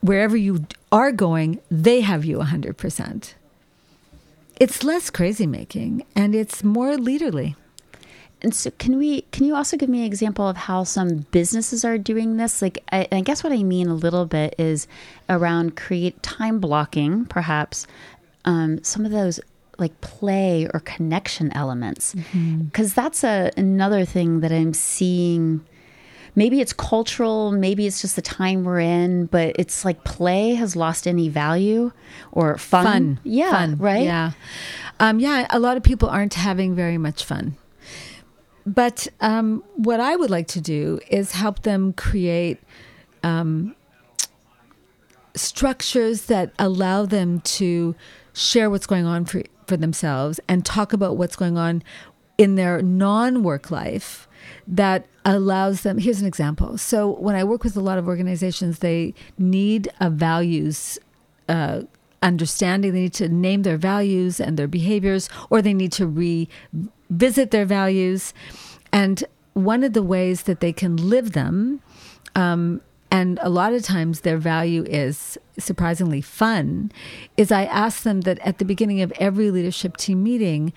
wherever you are going, they have you a 100%. It's less crazy making and it's more leaderly. And so, can we? Can you also give me an example of how some businesses are doing this? Like, I, I guess what I mean a little bit is around create time blocking, perhaps um, some of those like play or connection elements, because that's a another thing that I'm seeing. Maybe it's cultural, maybe it's just the time we're in, but it's like play has lost any value or fun. Fun. Yeah, Fun. right. Yeah. Um, yeah, a lot of people aren't having very much fun. But um, what I would like to do is help them create um, structures that allow them to share what's going on for, for themselves and talk about what's going on in their non work life that allows them. Here's an example. So, when I work with a lot of organizations, they need a values uh, understanding. They need to name their values and their behaviors, or they need to revisit their values. And one of the ways that they can live them, um, and a lot of times their value is surprisingly fun, is I ask them that at the beginning of every leadership team meeting,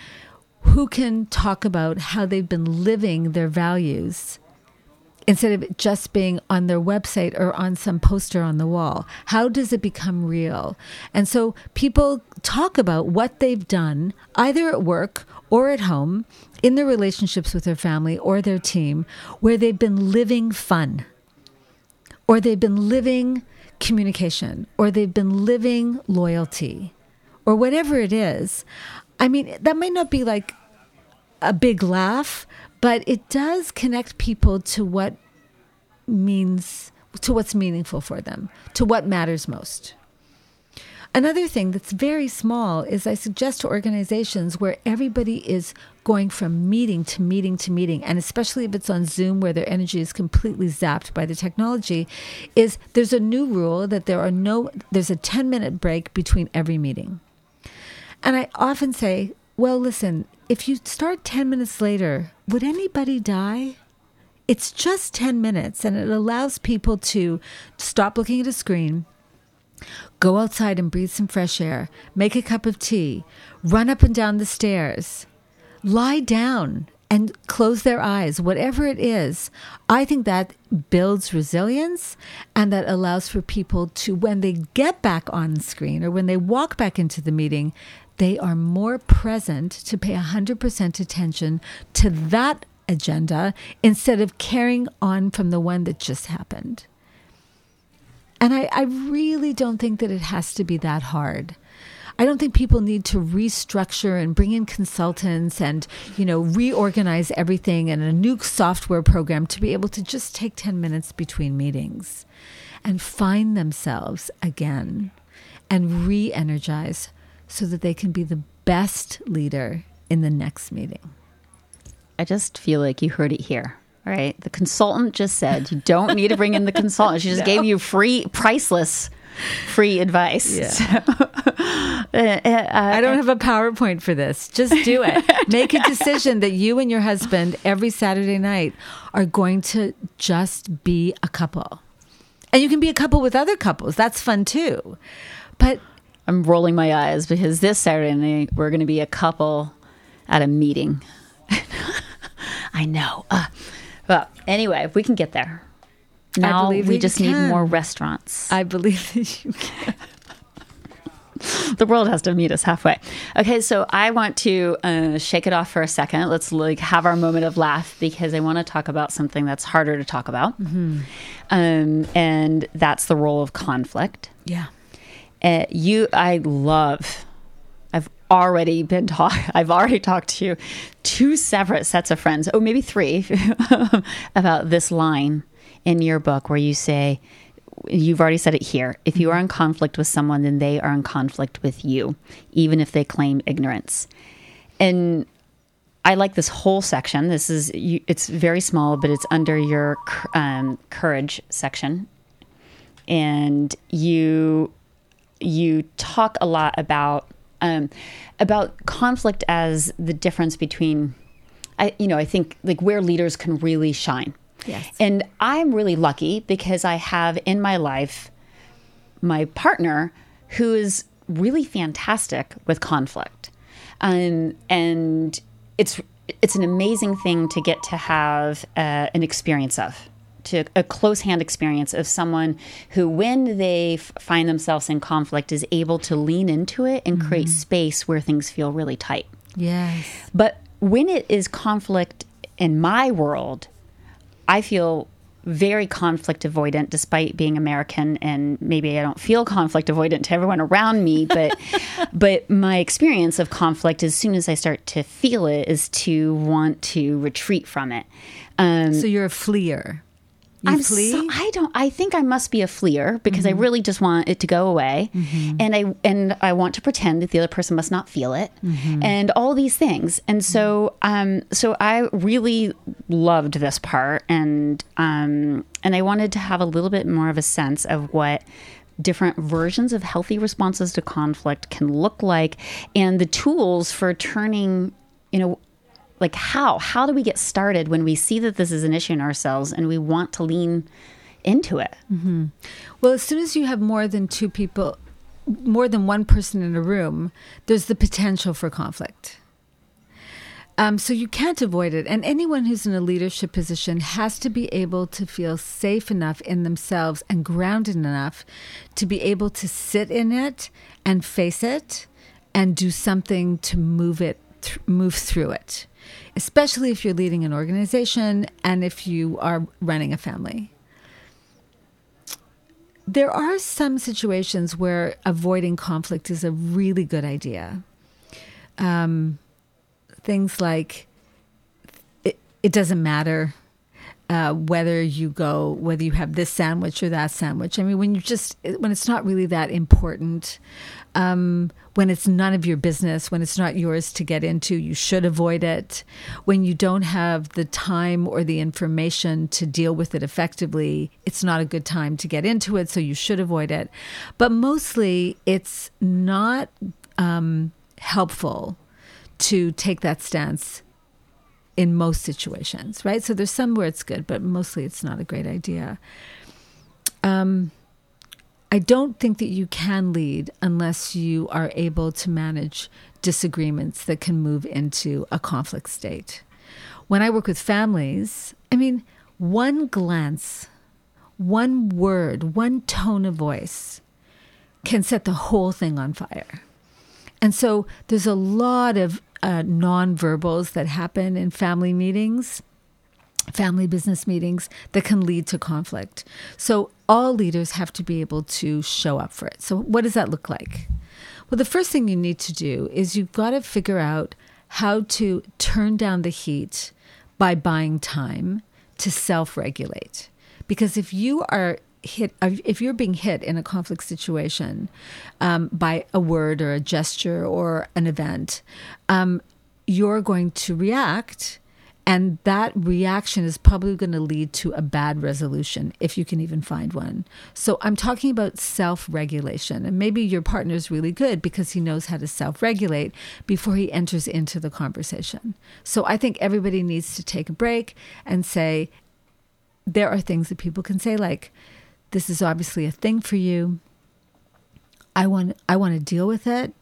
who can talk about how they've been living their values instead of it just being on their website or on some poster on the wall. How does it become real? And so people talk about what they've done either at work or at home in their relationships with their family or their team where they've been living fun or they've been living communication or they've been living loyalty or whatever it is. I mean, that might not be like a big laugh, but it does connect people to what means to what's meaningful for them, to what matters most. Another thing that's very small is I suggest to organizations where everybody is going from meeting to meeting to meeting, and especially if it's on Zoom where their energy is completely zapped by the technology, is there's a new rule that there are no, there's a 10 minute break between every meeting. And I often say, well, listen, if you start 10 minutes later, would anybody die? It's just 10 minutes and it allows people to stop looking at a screen, go outside and breathe some fresh air, make a cup of tea, run up and down the stairs, lie down and close their eyes, whatever it is. I think that builds resilience and that allows for people to, when they get back on screen or when they walk back into the meeting, they are more present to pay 100% attention to that agenda instead of carrying on from the one that just happened. And I, I really don't think that it has to be that hard. I don't think people need to restructure and bring in consultants and, you know, reorganize everything and a new software program to be able to just take 10 minutes between meetings and find themselves again and re energize so that they can be the best leader in the next meeting. I just feel like you heard it here. Right? The consultant just said you don't need to bring in the consultant. She just [laughs] no. gave you free, priceless free advice. Yeah. [laughs] So, uh, uh, I don't have a PowerPoint for this. Just do it. [laughs] Make a decision that you and your husband every Saturday night are going to just be a couple. And you can be a couple with other couples. That's fun too. But I'm rolling my eyes because this Saturday night we're going to be a couple at a meeting. I know. Uh, well, anyway, if we can get there. Now we just need more restaurants. I believe that you can. [laughs] the world has to meet us halfway. Okay, so I want to uh, shake it off for a second. Let's like have our moment of laugh because I want to talk about something that's harder to talk about, mm-hmm. um, and that's the role of conflict. Yeah, uh, you, I love. Already been talk. [laughs] I've already talked to two separate sets of friends. Oh, maybe three [laughs] about this line in your book where you say, you've already said it here. If you are in conflict with someone, then they are in conflict with you, even if they claim ignorance. And I like this whole section. This is it's very small, but it's under your um, courage section, and you you talk a lot about um, about conflict as the difference between. I, you know, I think like where leaders can really shine Yes. And I'm really lucky because I have in my life my partner who is really fantastic with conflict. Um, and it's it's an amazing thing to get to have uh, an experience of to a close hand experience of someone who when they f- find themselves in conflict is able to lean into it and mm-hmm. create space where things feel really tight yes but when it is conflict in my world I feel very conflict avoidant despite being American and maybe I don't feel conflict avoidant to everyone around me [laughs] but but my experience of conflict as soon as I start to feel it is to want to retreat from it. Um, so you're a fleer. You I'm flee? So, I don't. I think I must be a fleer because mm-hmm. I really just want it to go away, mm-hmm. and I and I want to pretend that the other person must not feel it, mm-hmm. and all these things. And so, um, so I really loved this part, and um, and I wanted to have a little bit more of a sense of what different versions of healthy responses to conflict can look like, and the tools for turning, you know like how? How do we get started when we see that this is an issue in ourselves and we want to lean into it? Mm-hmm. well as soon as you have more than two people more than one person in a room there's the potential for conflict. Um, so you can't avoid it. And anyone who's in a leadership position has to be able to feel safe enough in themselves and grounded enough to be able to sit in it and face it and do something to move it th- move through it especially if you're leading an organization and if you are running a family. There are some situations where avoiding conflict is a really good idea. Um, things like it, it doesn't matter uh, whether you go whether you have this sandwich or that sandwich. I mean, when you just when it's not really that important, um, when it's none of your business, when it's not yours to get into, you should avoid it. When you don't have the time or the information to deal with it effectively, it's not a good time to get into it, so you should avoid it. But mostly, it's not um, helpful to take that stance in most situations, right? So there's some where it's good, but mostly it's not a great idea. Um, I don't think that you can lead unless you are able to manage disagreements that can move into a conflict state. When I work with families, I mean, one glance, one word, one tone of voice can set the whole thing on fire. And so there's a lot of uh, nonverbals that happen in family meetings, family business meetings that can lead to conflict. So all leaders have to be able to show up for it. So, what does that look like? Well, the first thing you need to do is you've got to figure out how to turn down the heat by buying time to self regulate. Because if you are hit if you're being hit in a conflict situation um, by a word or a gesture or an event um, you're going to react and that reaction is probably going to lead to a bad resolution if you can even find one so i'm talking about self-regulation and maybe your partner is really good because he knows how to self-regulate before he enters into the conversation so i think everybody needs to take a break and say there are things that people can say like this is obviously a thing for you. I want I want to deal with it.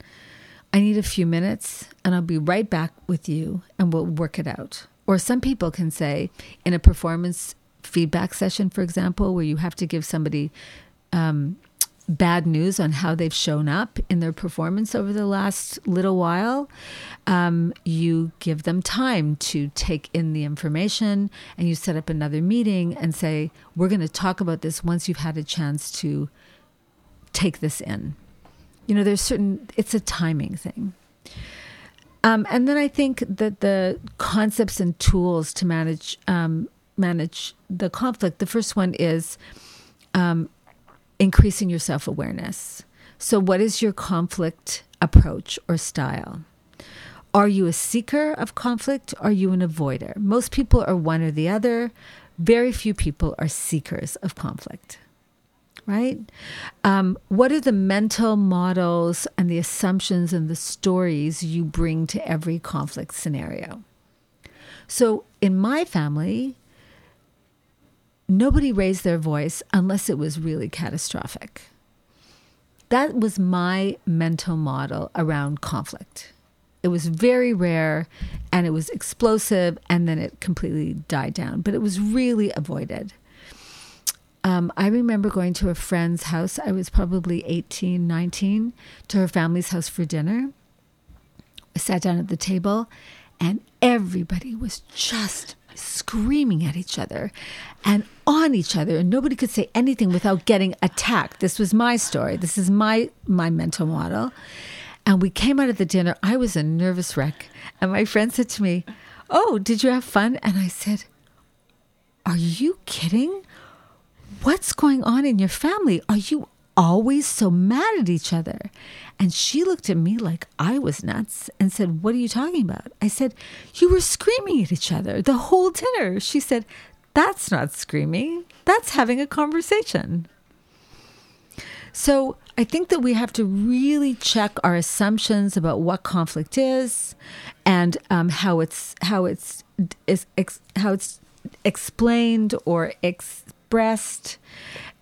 I need a few minutes and I'll be right back with you and we'll work it out. Or some people can say in a performance feedback session, for example, where you have to give somebody um, bad news on how they've shown up in their performance over the last little while, um, you give them time to take in the information and you set up another meeting and say, We're going to talk about this once you've had a chance to take this in. You know, there's certain, it's a timing thing. Um, and then I think that the concepts and tools to manage um, manage the conflict. The first one is um, increasing your self awareness. So, what is your conflict approach or style? Are you a seeker of conflict? Are you an avoider? Most people are one or the other. Very few people are seekers of conflict, right? Um, what are the mental models and the assumptions and the stories you bring to every conflict scenario? So, in my family, nobody raised their voice unless it was really catastrophic. That was my mental model around conflict. It was very rare and it was explosive and then it completely died down, but it was really avoided. Um, I remember going to a friend's house. I was probably 18, 19, to her family's house for dinner. I sat down at the table and everybody was just screaming at each other and on each other and nobody could say anything without getting attacked. This was my story. This is my my mental model. And we came out of the dinner. I was a nervous wreck. And my friend said to me oh did you have fun? And i said are you kidding what's going on in your family are you always so mad at each other. And she looked at me like I was nuts and said, What are you talking about? I said, You were screaming at each other the whole dinner. She said, That's not screaming, that's having a conversation. So I think that we have to really check our assumptions about what conflict is and um, how it's how it's is ex, how it's explained or expressed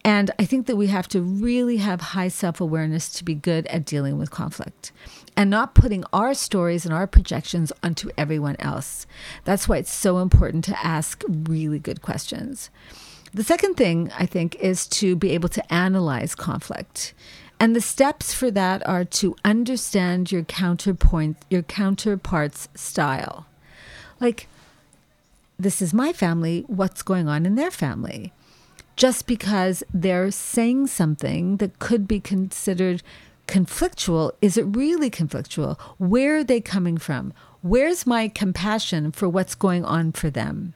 and I think that we have to really have high self awareness to be good at dealing with conflict and not putting our stories and our projections onto everyone else. That's why it's so important to ask really good questions. The second thing I think is to be able to analyze conflict. And the steps for that are to understand your counterpoint, your counterpart's style. Like, this is my family, what's going on in their family? Just because they're saying something that could be considered conflictual. Is it really conflictual? Where are they coming from? Where's my compassion for what's going on for them?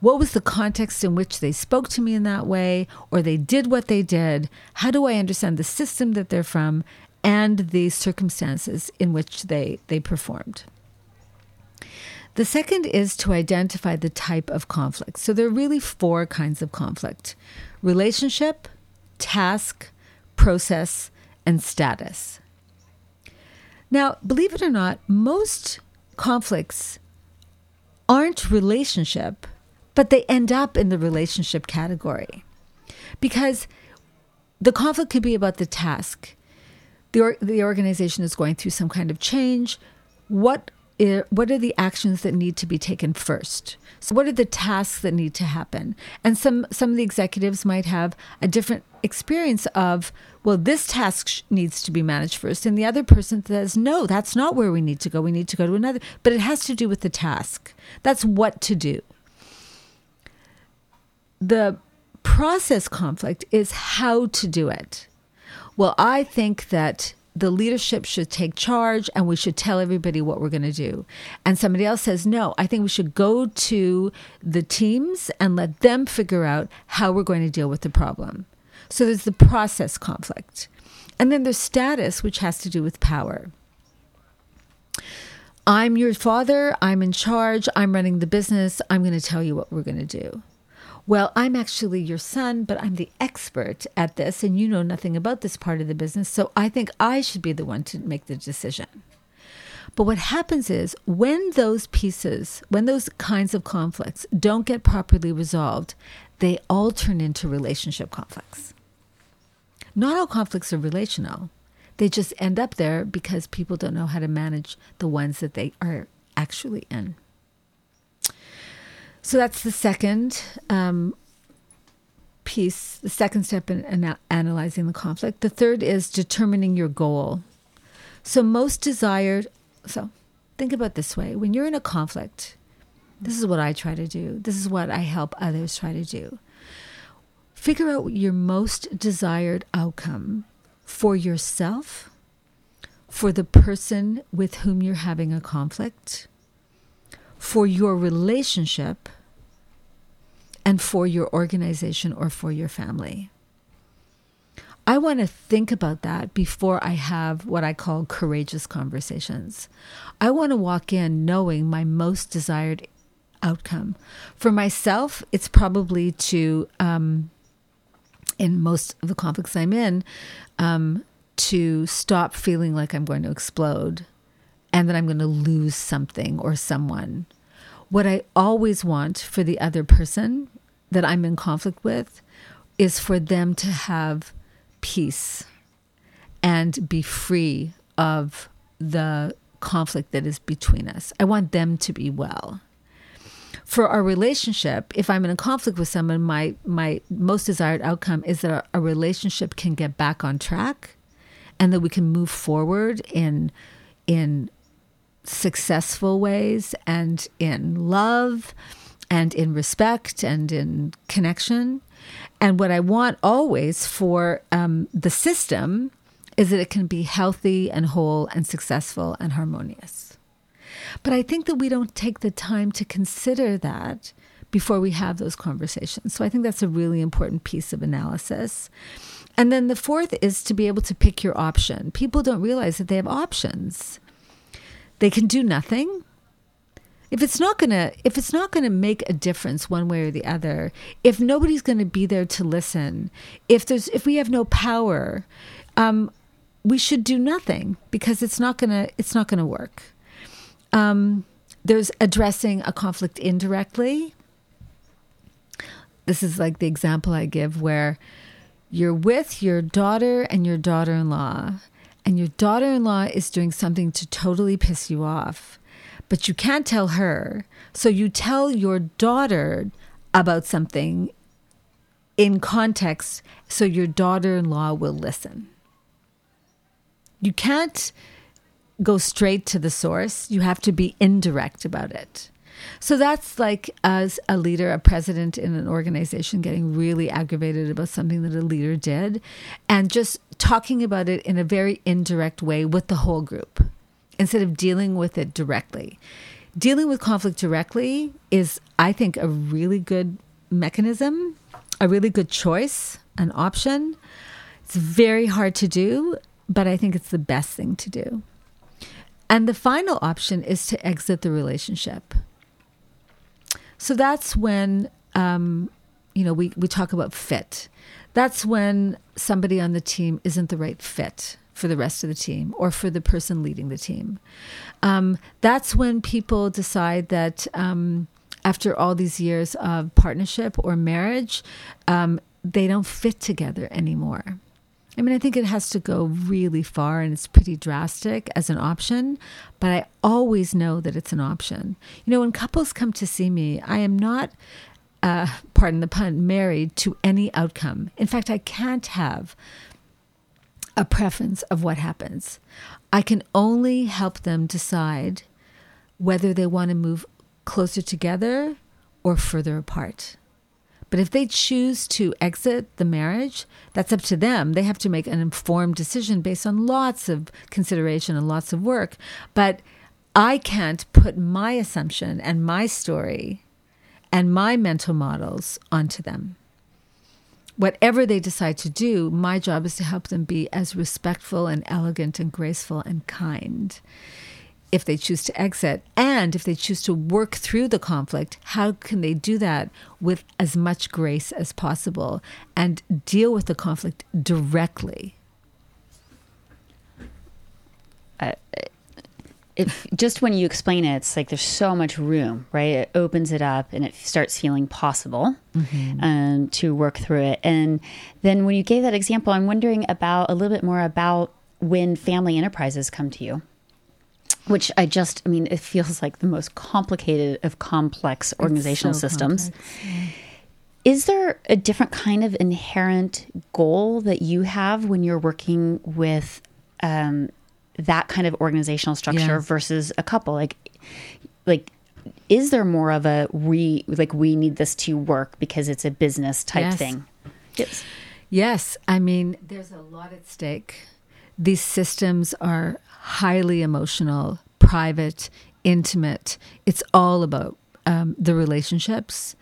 What was the context in which they spoke to me in that way or they did what they did? How do I understand the system that they're from and the circumstances in which they, they performed? The second is to identify the type of conflict. So there are really four kinds of conflict relationship, task, process, and status. Now, believe it or not, most conflicts aren't relationship, but they end up in the relationship category because the conflict could be about the task. The, or, the organization is going through some kind of change. What what are the actions that need to be taken first? So what are the tasks that need to happen? And some some of the executives might have a different experience of well this task needs to be managed first and the other person says no that's not where we need to go we need to go to another but it has to do with the task that's what to do the process conflict is how to do it. Well, I think that the leadership should take charge and we should tell everybody what we're going to do. And somebody else says, no, I think we should go to the teams and let them figure out how we're going to deal with the problem. So there's the process conflict. And then there's status, which has to do with power. I'm your father. I'm in charge. I'm running the business. I'm going to tell you what we're going to do. Well, I'm actually your son, but I'm the expert at this, and you know nothing about this part of the business. So I think I should be the one to make the decision. But what happens is when those pieces, when those kinds of conflicts don't get properly resolved, they all turn into relationship conflicts. Not all conflicts are relational. They just end up there because people don't know how to manage the ones that they are actually in. So that's the second um, piece, the second step in ana- analyzing the conflict. The third is determining your goal. So, most desired, so think about this way when you're in a conflict, this is what I try to do, this is what I help others try to do. Figure out your most desired outcome for yourself, for the person with whom you're having a conflict, for your relationship, and for your organization or for your family. I want to think about that before I have what I call courageous conversations. I want to walk in knowing my most desired outcome. For myself, it's probably to, um, in most of the conflicts I'm in, um, to stop feeling like I'm going to explode and that I'm going to lose something or someone. What I always want for the other person that I'm in conflict with is for them to have peace and be free of the conflict that is between us. I want them to be well. For our relationship, if I'm in a conflict with someone, my my most desired outcome is that a relationship can get back on track and that we can move forward in in successful ways and in love and in respect and in connection. And what I want always for um, the system is that it can be healthy and whole and successful and harmonious. But I think that we don't take the time to consider that before we have those conversations. So I think that's a really important piece of analysis. And then the fourth is to be able to pick your option. People don't realize that they have options. They can do nothing. If it's not gonna if it's not gonna make a difference one way or the other, if nobody's gonna be there to listen, if there's if we have no power, um, we should do nothing because it's not gonna it's not gonna work. Um, there's addressing a conflict indirectly. This is like the example I give where you're with your daughter and your daughter in law, and your daughter in law is doing something to totally piss you off, but you can't tell her. So you tell your daughter about something in context so your daughter in law will listen. You can't go straight to the source, you have to be indirect about it. So that's like as a leader, a president in an organization getting really aggravated about something that a leader did and just talking about it in a very indirect way with the whole group instead of dealing with it directly. Dealing with conflict directly is, I think, a really good mechanism, a really good choice, an option. It's very hard to do, but I think it's the best thing to do. And the final option is to exit the relationship. So that's when, um, you know, we, we talk about fit. That's when somebody on the team isn't the right fit for the rest of the team or for the person leading the team. Um, that's when people decide that um, after all these years of partnership or marriage, um, they don't fit together anymore. I mean, I think it has to go really far and it's pretty drastic as an option, but I always know that it's an option. You know, when couples come to see me, I am not, uh, pardon the pun, married to any outcome. In fact, I can't have a preference of what happens. I can only help them decide whether they want to move closer together or further apart. But if they choose to exit the marriage, that's up to them. They have to make an informed decision based on lots of consideration and lots of work. But I can't put my assumption and my story and my mental models onto them. Whatever they decide to do, my job is to help them be as respectful and elegant and graceful and kind if they choose to exit. And if they choose to work through the conflict how can they do that with as much grace as possible and deal with the conflict directly? Uh, if just when you explain it it's like there's so much room right? It opens it up and it starts feeling possible mm-hmm. um, to work through it. And then when you gave that example i'm wondering about a little bit more about when family enterprises come to you which I just, I mean, it feels like the most complicated of complex organizational so systems. Complex. Is there a different kind of inherent goal that you have when you're working with um, that kind of organizational structure yes. versus a couple? Like, like, is there more of a we like we need this to work because it's a business type yes. thing? Yes. Yes, I mean, there's a lot at stake. These systems are highly emotional, private, intimate. It's all about um, the relationships.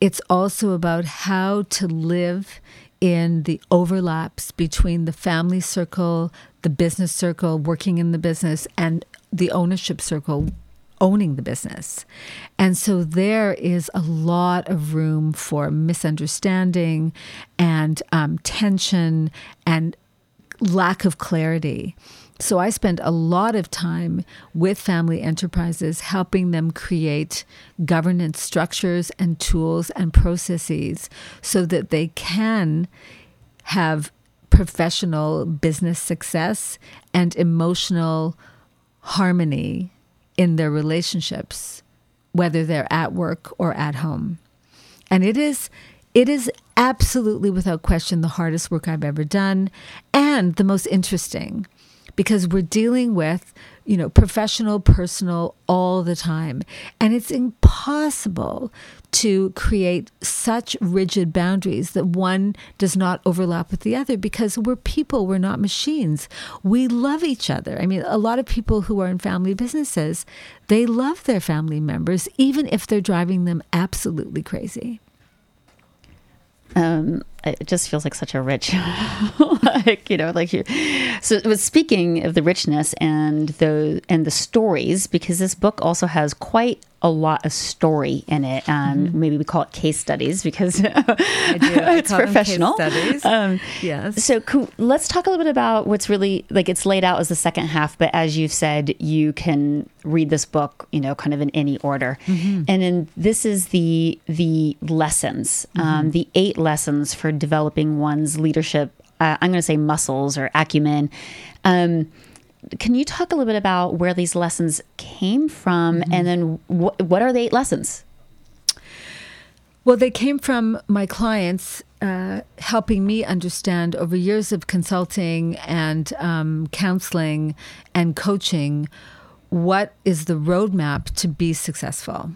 It's also about how to live in the overlaps between the family circle, the business circle, working in the business, and the ownership circle, owning the business. And so there is a lot of room for misunderstanding and um, tension and lack of clarity. So I spend a lot of time with family enterprises helping them create governance structures and tools and processes so that they can have professional business success and emotional harmony in their relationships whether they're at work or at home. And it is it is absolutely without question the hardest work I've ever done and the most interesting because we're dealing with, you know, professional, personal all the time. And it's impossible to create such rigid boundaries that one does not overlap with the other because we're people, we're not machines. We love each other. I mean, a lot of people who are in family businesses, they love their family members, even if they're driving them absolutely crazy. Um, it just feels like such a rich, [laughs] like you know, like you. So, it was speaking of the richness and the and the stories, because this book also has quite a lot of story in it. Um, mm-hmm. Maybe we call it case studies because [laughs] it's professional. studies. Um, yes. So let's talk a little bit about what's really like it's laid out as the second half, but as you've said, you can read this book, you know, kind of in any order. Mm-hmm. And then this is the the lessons, um, mm-hmm. um, the eight lessons for developing one's leadership. Uh, I'm going to say muscles or acumen. Um, can you talk a little bit about where these lessons came from mm-hmm. and then wh- what are the eight lessons? Well, they came from my clients uh, helping me understand over years of consulting and um, counseling and coaching what is the roadmap to be successful.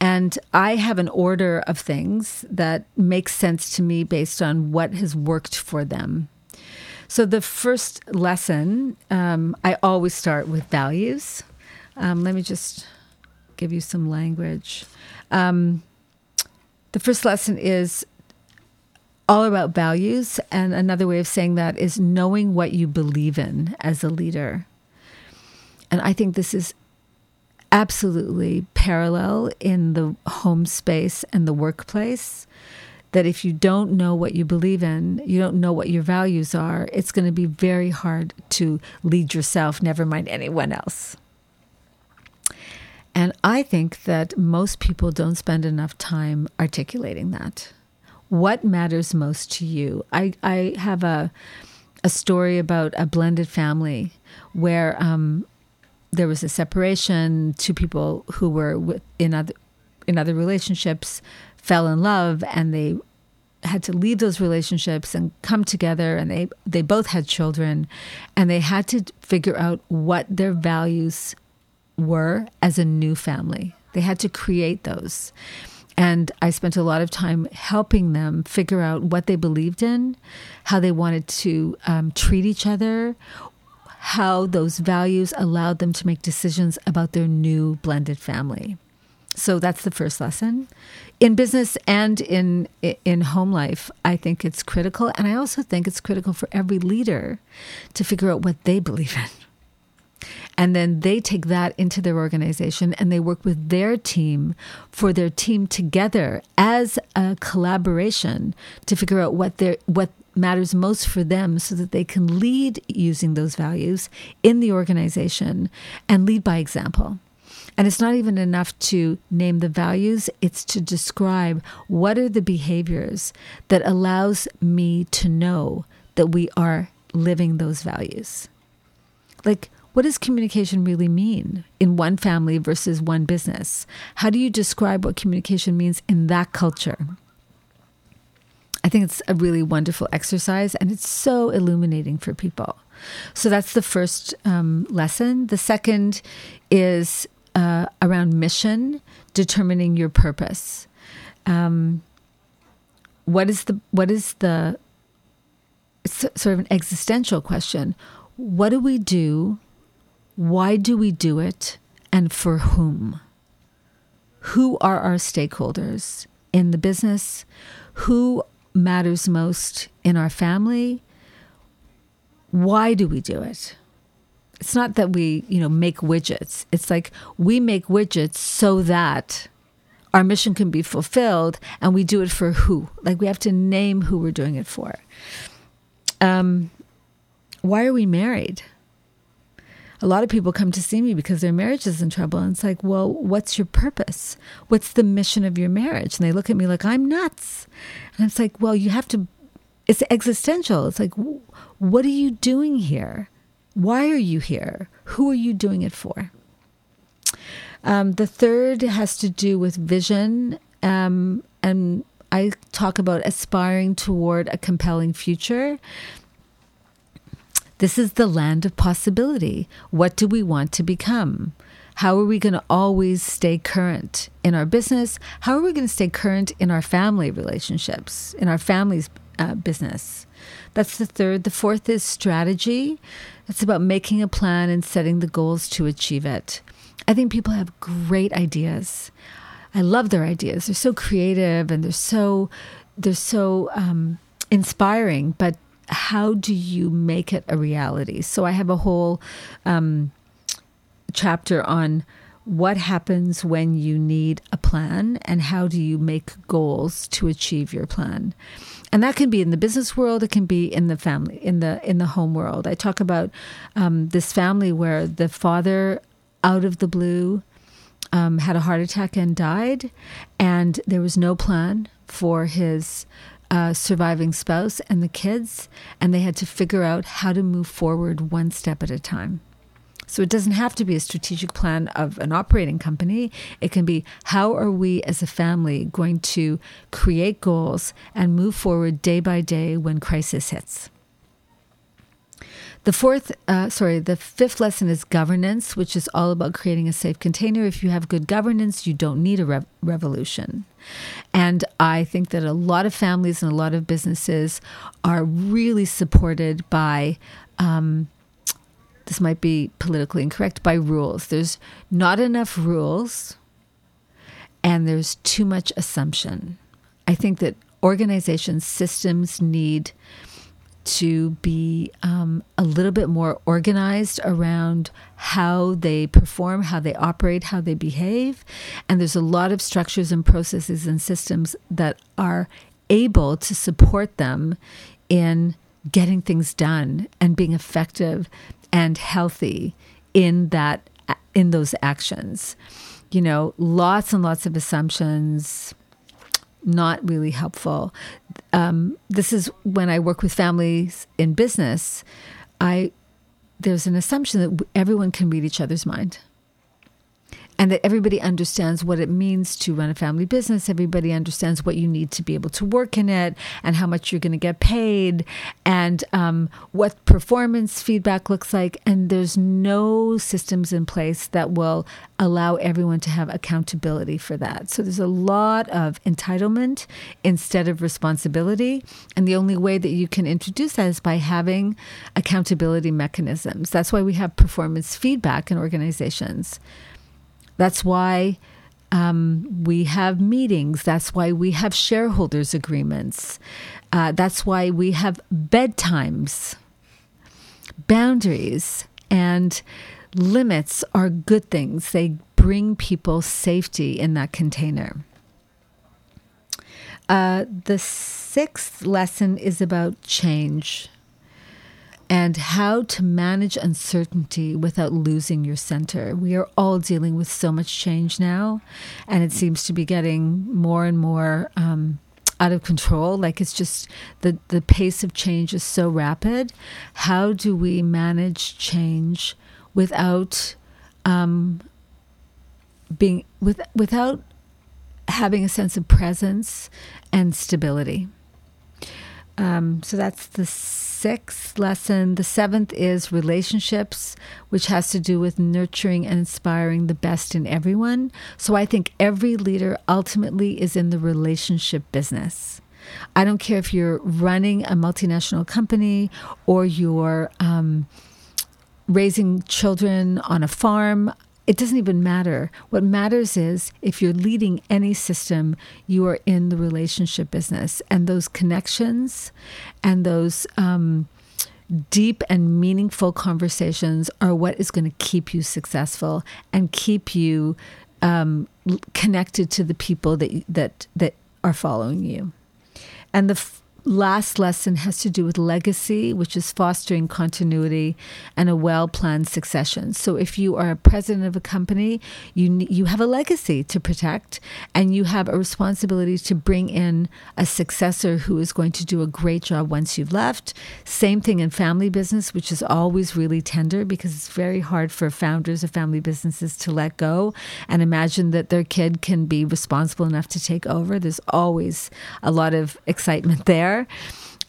And I have an order of things that makes sense to me based on what has worked for them so the first lesson, um, I always start with values. Um, let me just give you some language. Um, the first lesson is all about values, and another way of saying that is knowing what you believe in as a leader. And I think this is absolutely parallel in the home space and the workplace that if you don't know what you believe in, you don't know what your values are, it's going to be very hard to lead yourself, never mind anyone else. And I think that most people don't spend enough time articulating that. What matters most to you? I, I have a, a story about a blended family where um, there was a separation. Two people who were in other in other relationships fell in love, and they had to leave those relationships and come together. And they they both had children, and they had to figure out what their values were as a new family. They had to create those. And I spent a lot of time helping them figure out what they believed in, how they wanted to um, treat each other, how those values allowed them to make decisions about their new blended family. So that's the first lesson. In business and in in home life, I think it's critical and I also think it's critical for every leader to figure out what they believe in. And then they take that into their organization and they work with their team for their team together as a collaboration to figure out what their what matters most for them so that they can lead using those values in the organization and lead by example. And it's not even enough to name the values, it's to describe what are the behaviors that allows me to know that we are living those values. Like what does communication really mean in one family versus one business? How do you describe what communication means in that culture? I think it's a really wonderful exercise and it's so illuminating for people. So that's the first um, lesson. The second is uh, around mission, determining your purpose. Um, what is the what is the sort of an existential question? What do we do why do we do it? And for whom? Who are our stakeholders in the business? Who matters most in our family? Why do we do it? It's not that we, you know, make widgets. It's like we make widgets so that our mission can be fulfilled and we do it for who? Like we have to name who we're doing it for. Um, why are we married? a lot of people come to see me because their marriage is in trouble. And it's like, well, what's your purpose? What's the mission of your marriage? And they look at me like I'm nuts. And it's like, well, you have to, it's existential. It's like, what are you doing here? Why are you here? Who are you doing it for? Um, the third has to do with vision. Um, and I talk about aspiring toward a compelling future. This is the land of possibility. What do we want to become? How are we going to always stay current in our business? How are we going to stay current in our family relationships, in our family's uh, business? That's the third. The fourth is strategy. It's about making a plan and setting the goals to achieve it. I think people have great ideas. I love their ideas. They're so creative and they're so they're so um, inspiring, but how do you make it a reality? So I have a whole um, chapter on what happens when you need a plan and how do you make goals to achieve your plan and that can be in the business world it can be in the family in the in the home world i talk about um, this family where the father out of the blue um, had a heart attack and died and there was no plan for his uh, surviving spouse and the kids, and they had to figure out how to move forward one step at a time. So it doesn't have to be a strategic plan of an operating company. It can be how are we as a family going to create goals and move forward day by day when crisis hits. The fourth, uh, sorry, the fifth lesson is governance, which is all about creating a safe container. If you have good governance, you don't need a rev- revolution. And I think that a lot of families and a lot of businesses are really supported by. Um, this might be politically incorrect by rules. There's not enough rules and there's too much assumption. I think that organizations, systems need to be um, a little bit more organized around how they perform, how they operate, how they behave. And there's a lot of structures and processes and systems that are able to support them in getting things done and being effective and healthy in that in those actions. You know, lots and lots of assumptions, not really helpful. Um, this is when I work with families in business. I there's an assumption that everyone can read each other's mind and that everybody understands what it means to run a family business. Everybody understands what you need to be able to work in it and how much you're going to get paid and um, what performance feedback looks like. And there's no systems in place that will allow everyone to have accountability for that. So there's a lot of entitlement instead of responsibility. And the only way that you can introduce that is by having accountability mechanisms. That's why we have performance feedback in organizations. That's why um, we have meetings. That's why we have shareholders agreements. Uh, that's why we have bedtimes. Boundaries and limits are good things. They bring people safety in that container. Uh, the sixth lesson is about change and how to manage uncertainty without losing your center. We are all dealing with so much change now, and it seems to be getting more and more um, out of control. Like it's just the, the pace of change is so rapid. How do we manage change without um, being with without having a sense of presence and stability? Um, so that's the sixth lesson. The seventh is relationships, which has to do with nurturing and inspiring the best in everyone. So I think every leader ultimately is in the relationship business. I don't care if you're running a multinational company or you're um, raising children on a farm it doesn't even matter. What matters is if you're leading any system, you are in the relationship business. And those connections and those um, deep and meaningful conversations are what is going to keep you successful and keep you um, connected to the people that, that, that are following you. And the f- last lesson has to do with legacy, which is fostering continuity and a well-planned succession. So if you are a president of a company, you you have a legacy to protect and you have a responsibility to bring in a successor who is going to do a great job once you've left. Same thing in family business, which is always really tender because it's very hard for founders of family businesses to let go and imagine that their kid can be responsible enough to take over. There's always a lot of excitement there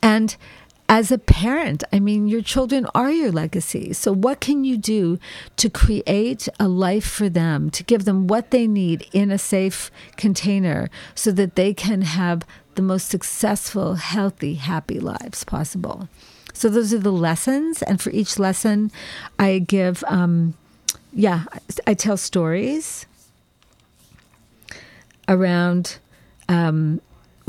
And as a parent, I mean, your children are your legacy. So, what can you do to create a life for them, to give them what they need in a safe container so that they can have the most successful, healthy, happy lives possible? So, those are the lessons. And for each lesson, I give, um, yeah, I tell stories around um,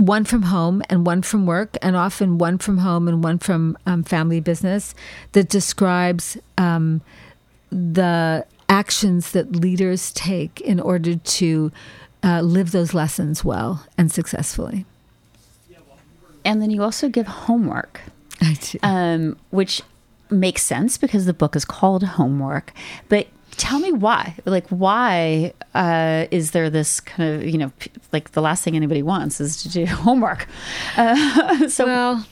one from home and one from work, and often one from home and one from um, family business, that describes um, the actions that leaders take in order to uh, live those lessons well and successfully. And then you also give homework, um, which makes sense because the book is called Homework. But tell me why like why uh, is there this kind of you know like the last thing anybody wants is to do [laughs] homework uh, [laughs] so well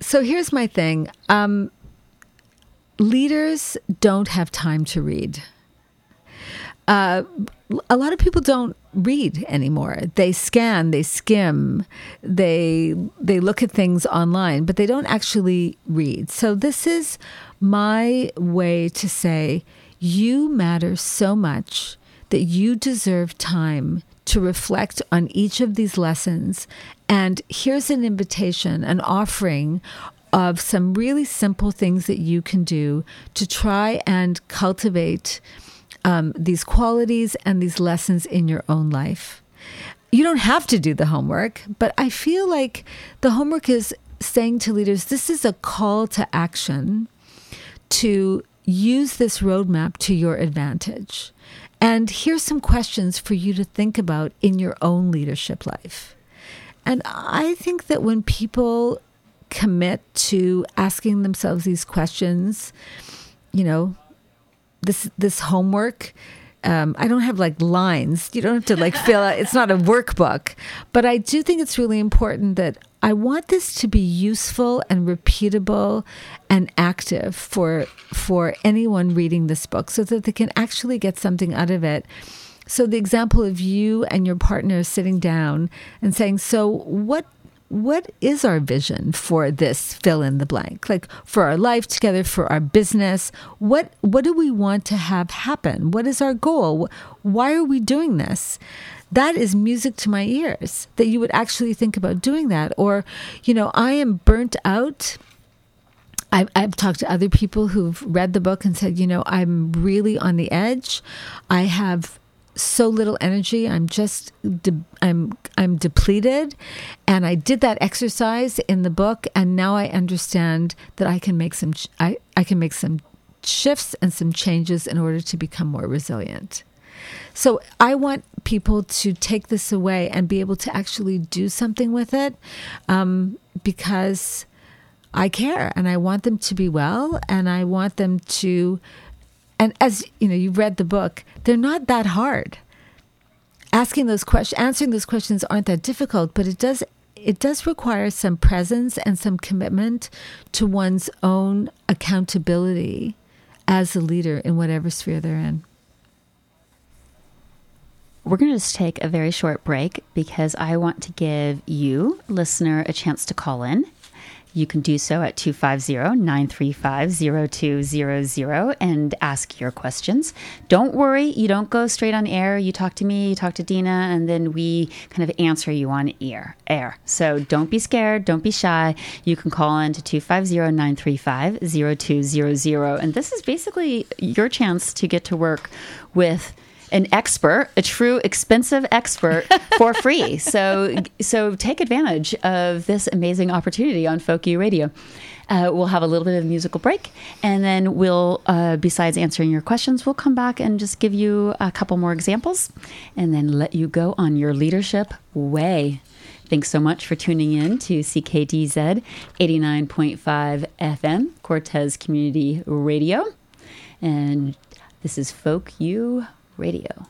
so here's my thing um, leaders don't have time to read uh, a lot of people don't read anymore. They scan, they skim, they they look at things online, but they don't actually read. So this is my way to say you matter so much that you deserve time to reflect on each of these lessons. And here's an invitation, an offering of some really simple things that you can do to try and cultivate um, these qualities and these lessons in your own life. You don't have to do the homework, but I feel like the homework is saying to leaders this is a call to action to use this roadmap to your advantage. And here's some questions for you to think about in your own leadership life. And I think that when people commit to asking themselves these questions, you know, this this homework. Um, I don't have like lines. You don't have to like fill out. It's not a workbook, but I do think it's really important that I want this to be useful and repeatable and active for for anyone reading this book, so that they can actually get something out of it. So the example of you and your partner sitting down and saying, "So what what is our vision for this fill in the blank? Like for our life together for our business what what do we want to have happen? What is our goal? Why are we doing this? That is music to my ears that you would actually think about doing that. Or you know i am burnt out. I've, I've, talked to other people who've read the book and said, you know, I'm really on the edge. I have so little energy. I'm just de- I'm I'm depleted, and I did that exercise in the book, and now I understand that I can make some ch- I I can make some shifts and some changes in order to become more resilient. So I want people to take this away and be able to actually do something with it, um, because I care and I want them to be well, and I want them to and as you know, you've read the book, they're not that hard. Asking those questions, answering those questions aren't that difficult, but it does it does require some presence and some commitment to one's own accountability as a leader in whatever sphere they're in. We're going to just take a very short break because I want to give you, listener, a chance to call in you can do so at 250 935 0200 and ask your questions. Don't worry, you don't go straight on air. You talk to me, you talk to Dina, and then we kind of answer you on air. air. So don't be scared, don't be shy. You can call in to 250 935 0200. And this is basically your chance to get to work with an expert, a true expensive expert for free. [laughs] so so take advantage of this amazing opportunity on Folk U Radio. Uh, we'll have a little bit of a musical break, and then we'll, uh, besides answering your questions, we'll come back and just give you a couple more examples, and then let you go on your leadership way. Thanks so much for tuning in to CKTZ 89.5 FM, Cortes Community Radio. And this is Folk U Radio.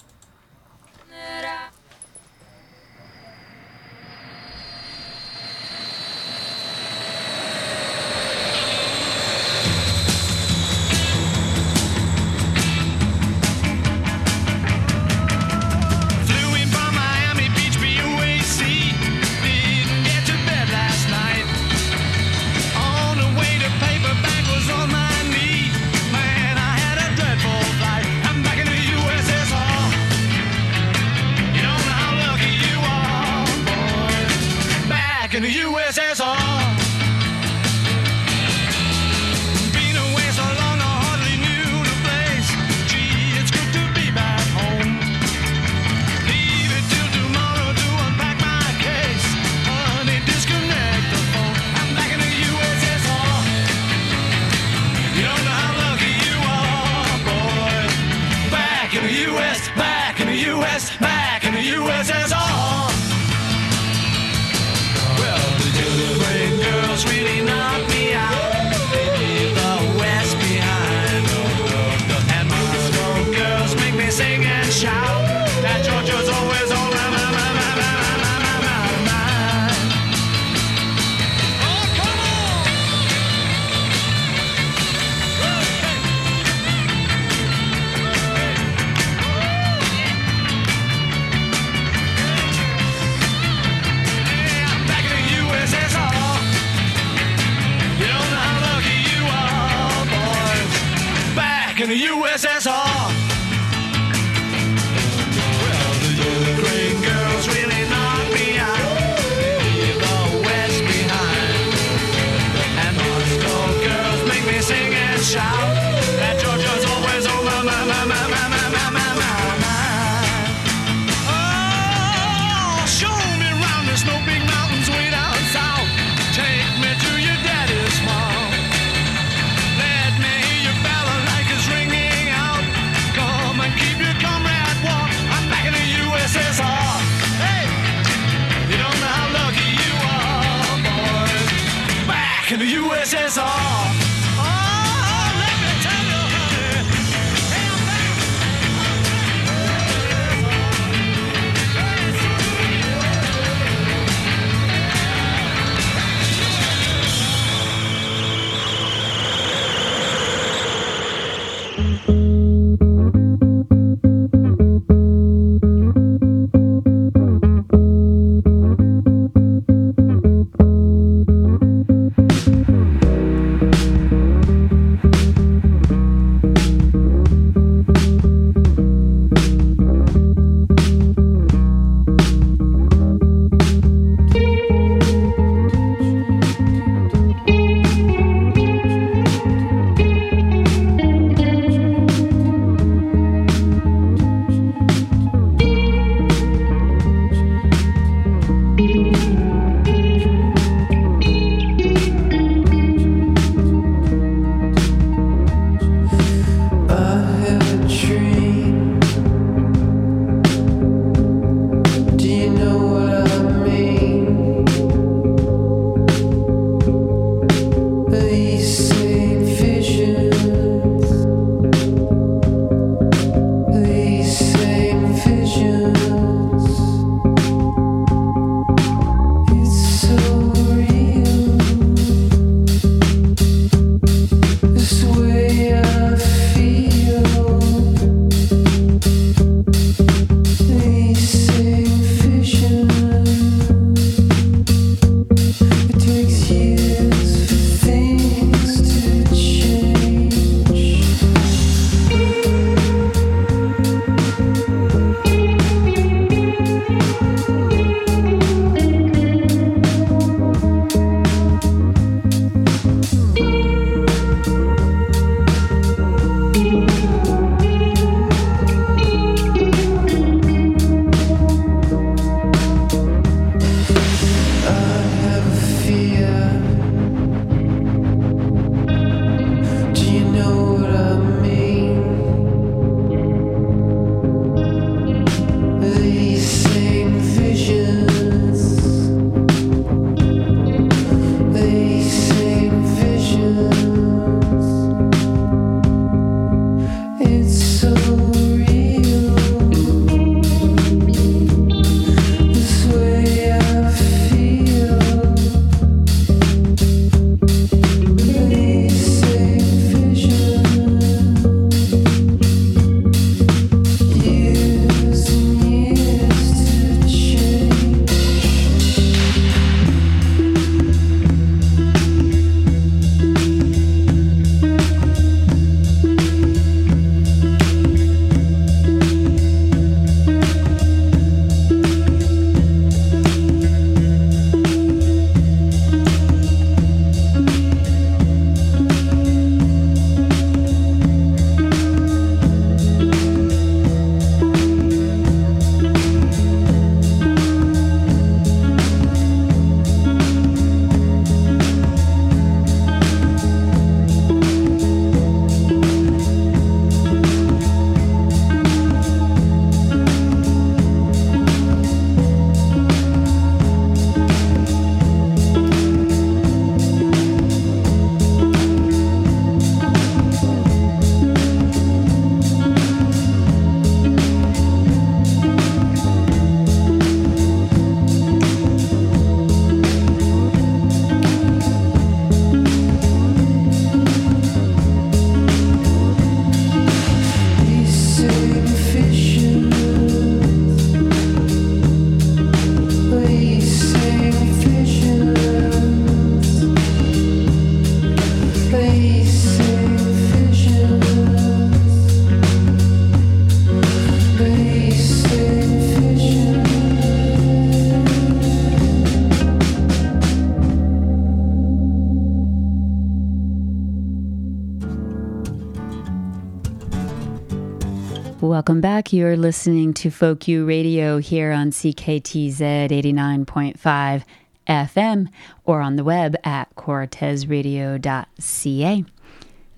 Welcome back. You're listening to Folk U Radio here on CKTZ 89.5 FM or on the web at cortesradio.ca.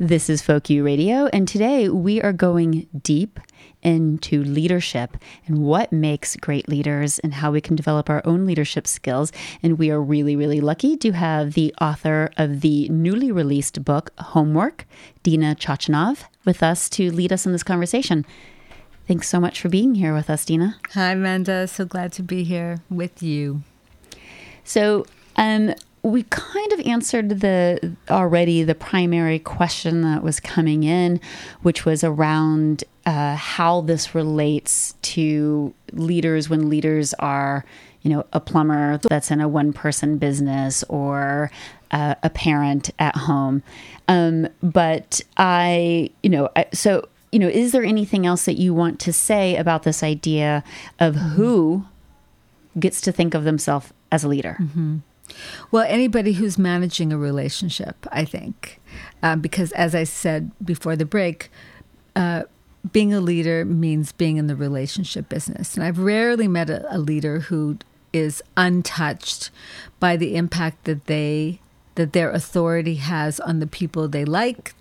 This is Folk U Radio, and today we are going deep into leadership and what makes great leaders and how we can develop our own leadership skills. And we are really, really lucky to have the author of the newly released book, Homework, Dina Chachanov, with us to lead us in this conversation. Thanks so much for being here with us, Dina. Hi, Amanda. So glad to be here with you. So, um, we kind of answered the already the primary question that was coming in, which was around uh, how this relates to leaders when leaders are, you know, a plumber that's in a one person business or uh, a parent at home. Um, but I, you know, I, so you know, is there anything else that you want to say about this idea of who gets to think of themselves as a leader? Well, anybody who's managing a relationship, I think, um, because as I said before the break, uh, being a leader means being in the relationship business. And I've rarely met a, a leader who is untouched by the impact that they that their authority has on the people they like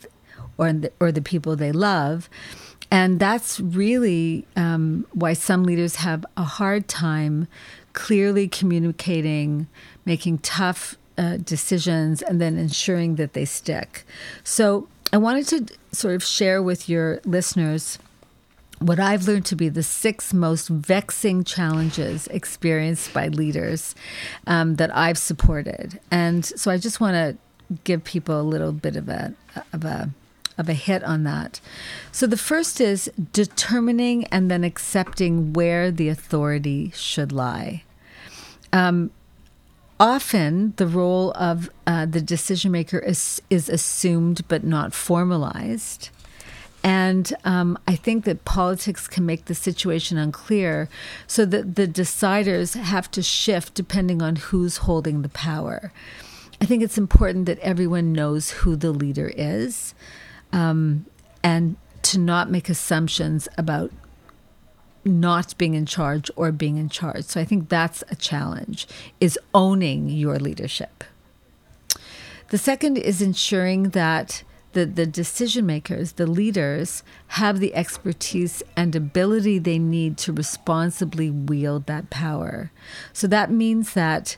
or the, or the people they love. And that's really um, why some leaders have a hard time clearly communicating, making tough uh, decisions, and then ensuring that they stick. So I wanted to sort of share with your listeners what I've learned to be the six most vexing challenges experienced by leaders um, that I've supported. And so I just want to give people a little bit of a of a of a hit on that. So the first is determining and then accepting where the authority should lie. Um, often the role of uh, the decision maker is is assumed but not formalized. And um, I think that politics can make the situation unclear so that the deciders have to shift depending on who's holding the power. I think it's important that everyone knows who the leader is um, and to not make assumptions about not being in charge or being in charge. So I think that's a challenge is owning your leadership. The second is ensuring that the, the decision makers, the leaders, have the expertise and ability they need to responsibly wield that power. So that means that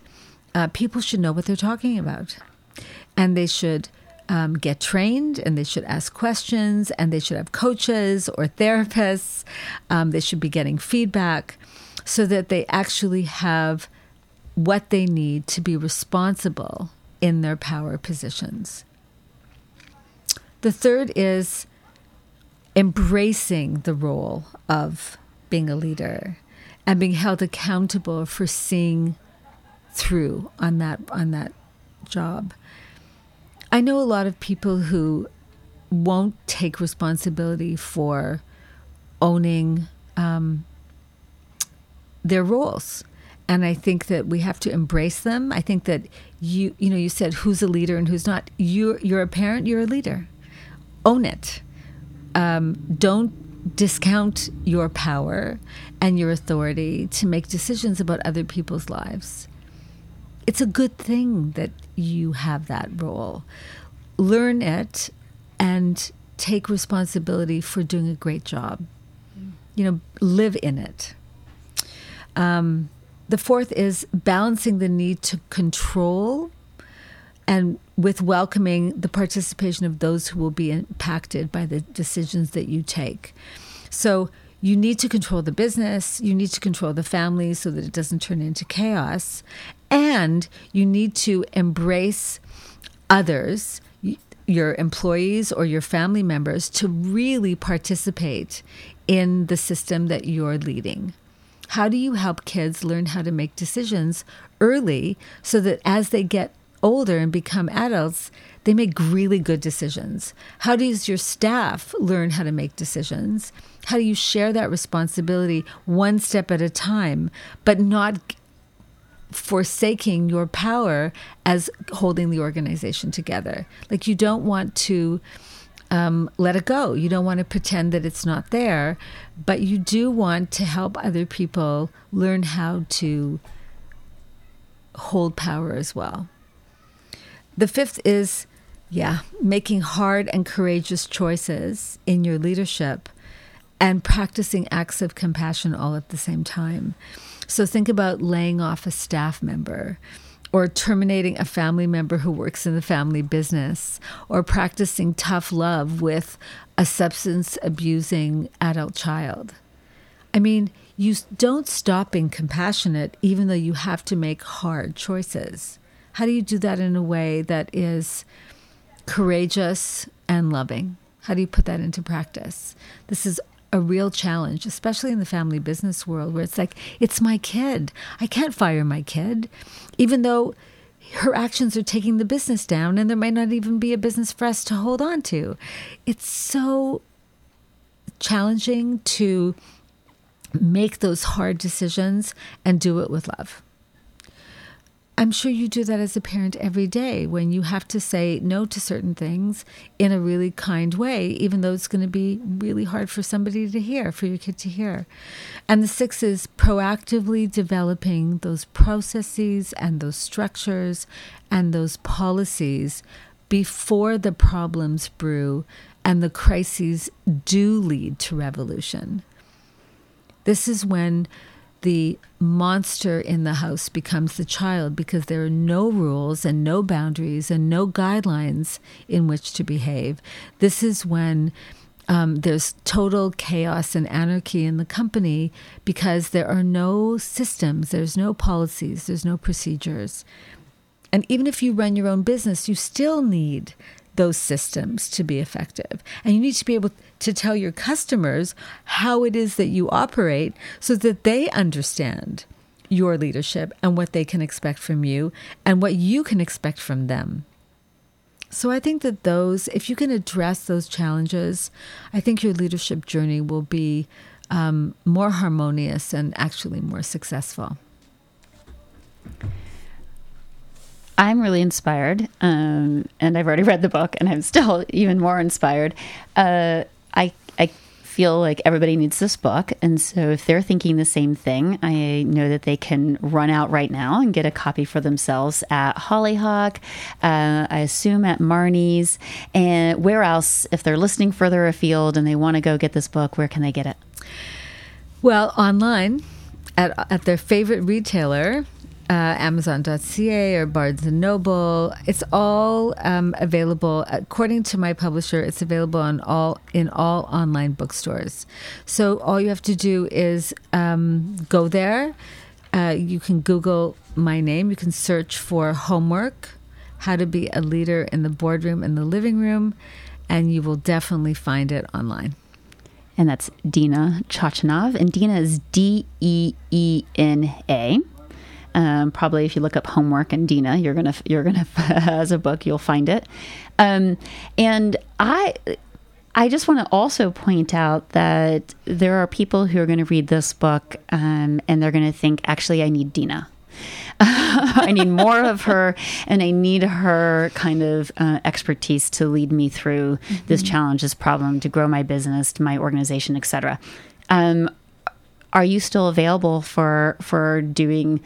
uh, people should know what they're talking about. And they should um, get trained and they should ask questions and they should have coaches or therapists. Um, they should be getting feedback so that they actually have what they need to be responsible in their power positions. The third is embracing the role of being a leader and being held accountable for seeing through on that on that job. I know a lot of people who won't take responsibility for owning um, their roles. And I think that we have to embrace them. I think that you, you know, you said who's a leader and who's not. You, you're a parent. You're a leader. Own it. Um, don't discount your power and your authority to make decisions about other people's lives. It's a good thing that you have that role. Learn it and take responsibility for doing a great job. You know, live in it. Um, the fourth is balancing the need to control and with welcoming the participation of those who will be impacted by the decisions that you take. So you need to control the business, you need to control the family so that it doesn't turn into chaos, and you need to embrace others, your employees or your family members, to really participate in the system that you're leading. How do you help kids learn how to make decisions early so that as they get older and become adults, they make really good decisions? How does your staff learn how to make decisions? How do you share that responsibility one step at a time, but not forsaking your power as holding the organization together? Like, you don't want to um, let it go. You don't want to pretend that it's not there, but you do want to help other people learn how to hold power as well. The fifth is Yeah, making hard and courageous choices in your leadership and practicing acts of compassion all at the same time. So think about laying off a staff member or terminating a family member who works in the family business or practicing tough love with a substance abusing adult child. I mean, you don't stop being compassionate even though you have to make hard choices. How do you do that in a way that is courageous and loving? How do you put that into practice? This is a real challenge, especially in the family business world where it's like, it's my kid. I can't fire my kid, even though her actions are taking the business down and there might not even be a business for us to hold on to. It's so challenging to make those hard decisions and do it with love. I'm sure you do that as a parent every day when you have to say no to certain things in a really kind way, even though it's going to be really hard for somebody to hear, for your kid to hear. And the six is proactively developing those processes and those structures and those policies before the problems brew and the crises do lead to revolution. This is when the monster in the house becomes the child because there are no rules and no boundaries and no guidelines in which to behave. This is when um, there's total chaos and anarchy in the company because there are no systems, there's no policies, there's no procedures. And even if you run your own business, you still need those systems to be effective. And you need to be able to tell your customers how it is that you operate so that they understand your leadership and what they can expect from you and what you can expect from them. So I think that those, if you can address those challenges, I think your leadership journey will be um, more harmonious and actually more successful. I'm really inspired, um, and I've already [laughs] read the book, and I'm still even more inspired. Uh, I I feel like everybody needs this book, and so if they're thinking the same thing, I know that they can run out right now and get a copy for themselves at Hollyhock. Uh, I assume at Marnie's, and where else? If they're listening further afield and they want to go get this book, where can they get it? Well, online at, at their favorite retailer, uh, Amazon.ca or Barnes and Noble. It's all um, available. According to my publisher, it's available on all in all online bookstores. So all you have to do is um, go there. Uh, you can Google my name. You can search for homework, how to be a leader in the boardroom and the living room, and you will definitely find it online. and that's Deena Chachanov. And Deena is D E E N A. Um, probably if you look up homework and Deena, you're gonna [laughs] you're gonna as a book you'll find it. Um, and I I just want to also point out that there are people who are going to read this book um, and they're going to think, actually, I need Deena. [laughs] I need more of her, and I need her kind of uh, expertise to lead me through this challenge, this problem, to grow my business, to my organization, etc. Um, are you still available for for doing,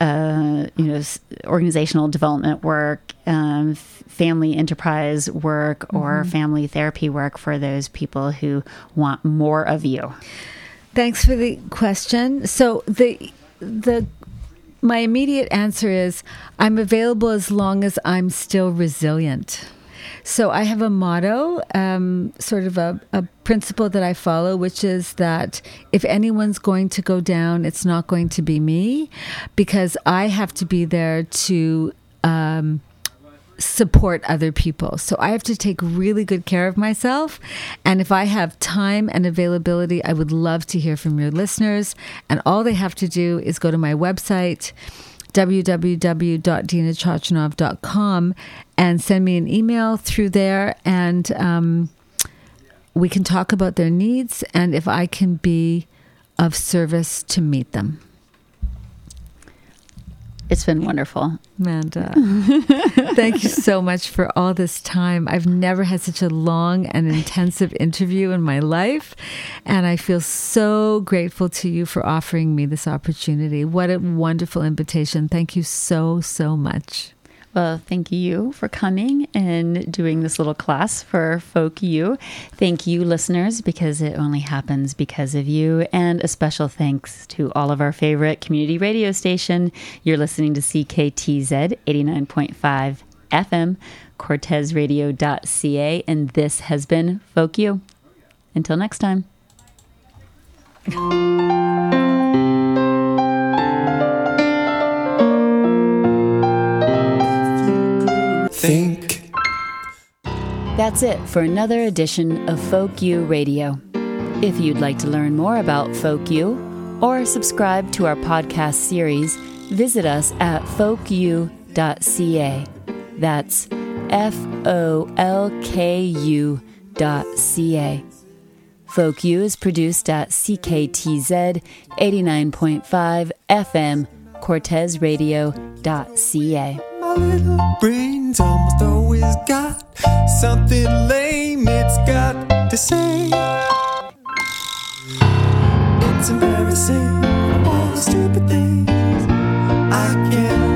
uh, you know, s- organizational development work, um, family enterprise work, or family therapy work for those people who want more of you? Thanks for the question. So the the my immediate answer is I'm available as long as I'm still resilient. So I have a motto, um, sort of a, a principle that I follow, which is that if anyone's going to go down, it's not going to be me, because I have to be there to. Um, support other people. So I have to take really good care of myself. And if I have time and availability, I would love to hear from your listeners. And all they have to do is go to my website www.deenachachanov.com and send me an email through there and um, we can talk about their needs and if I can be of service to meet them. It's been wonderful. Amanda, [laughs] thank you so much for all this time. I've never had such a long and intensive interview in my life, and I feel so grateful to you for offering me this opportunity. What a wonderful invitation. Thank you so, so much. Well, thank you for coming and doing this little class for Folk You. Thank you, listeners, because it only happens because of you. And a special thanks to all of our favorite community radio station. You're listening to CKTZ 89.5 FM, CortesRadio.ca, and this has been Folk You. Until next time. Think. That's it for another edition of Folk You Radio. If you'd like to learn more about Folk You or subscribe to our podcast series, visit us at folku.ca. That's F O L K U dot C A. Folk You is produced at CKTZ 89.5 FM, Cortes CortesRadio.ca. My little brain's almost always got something lame it's got to say. It's embarrassing, all the stupid things I can't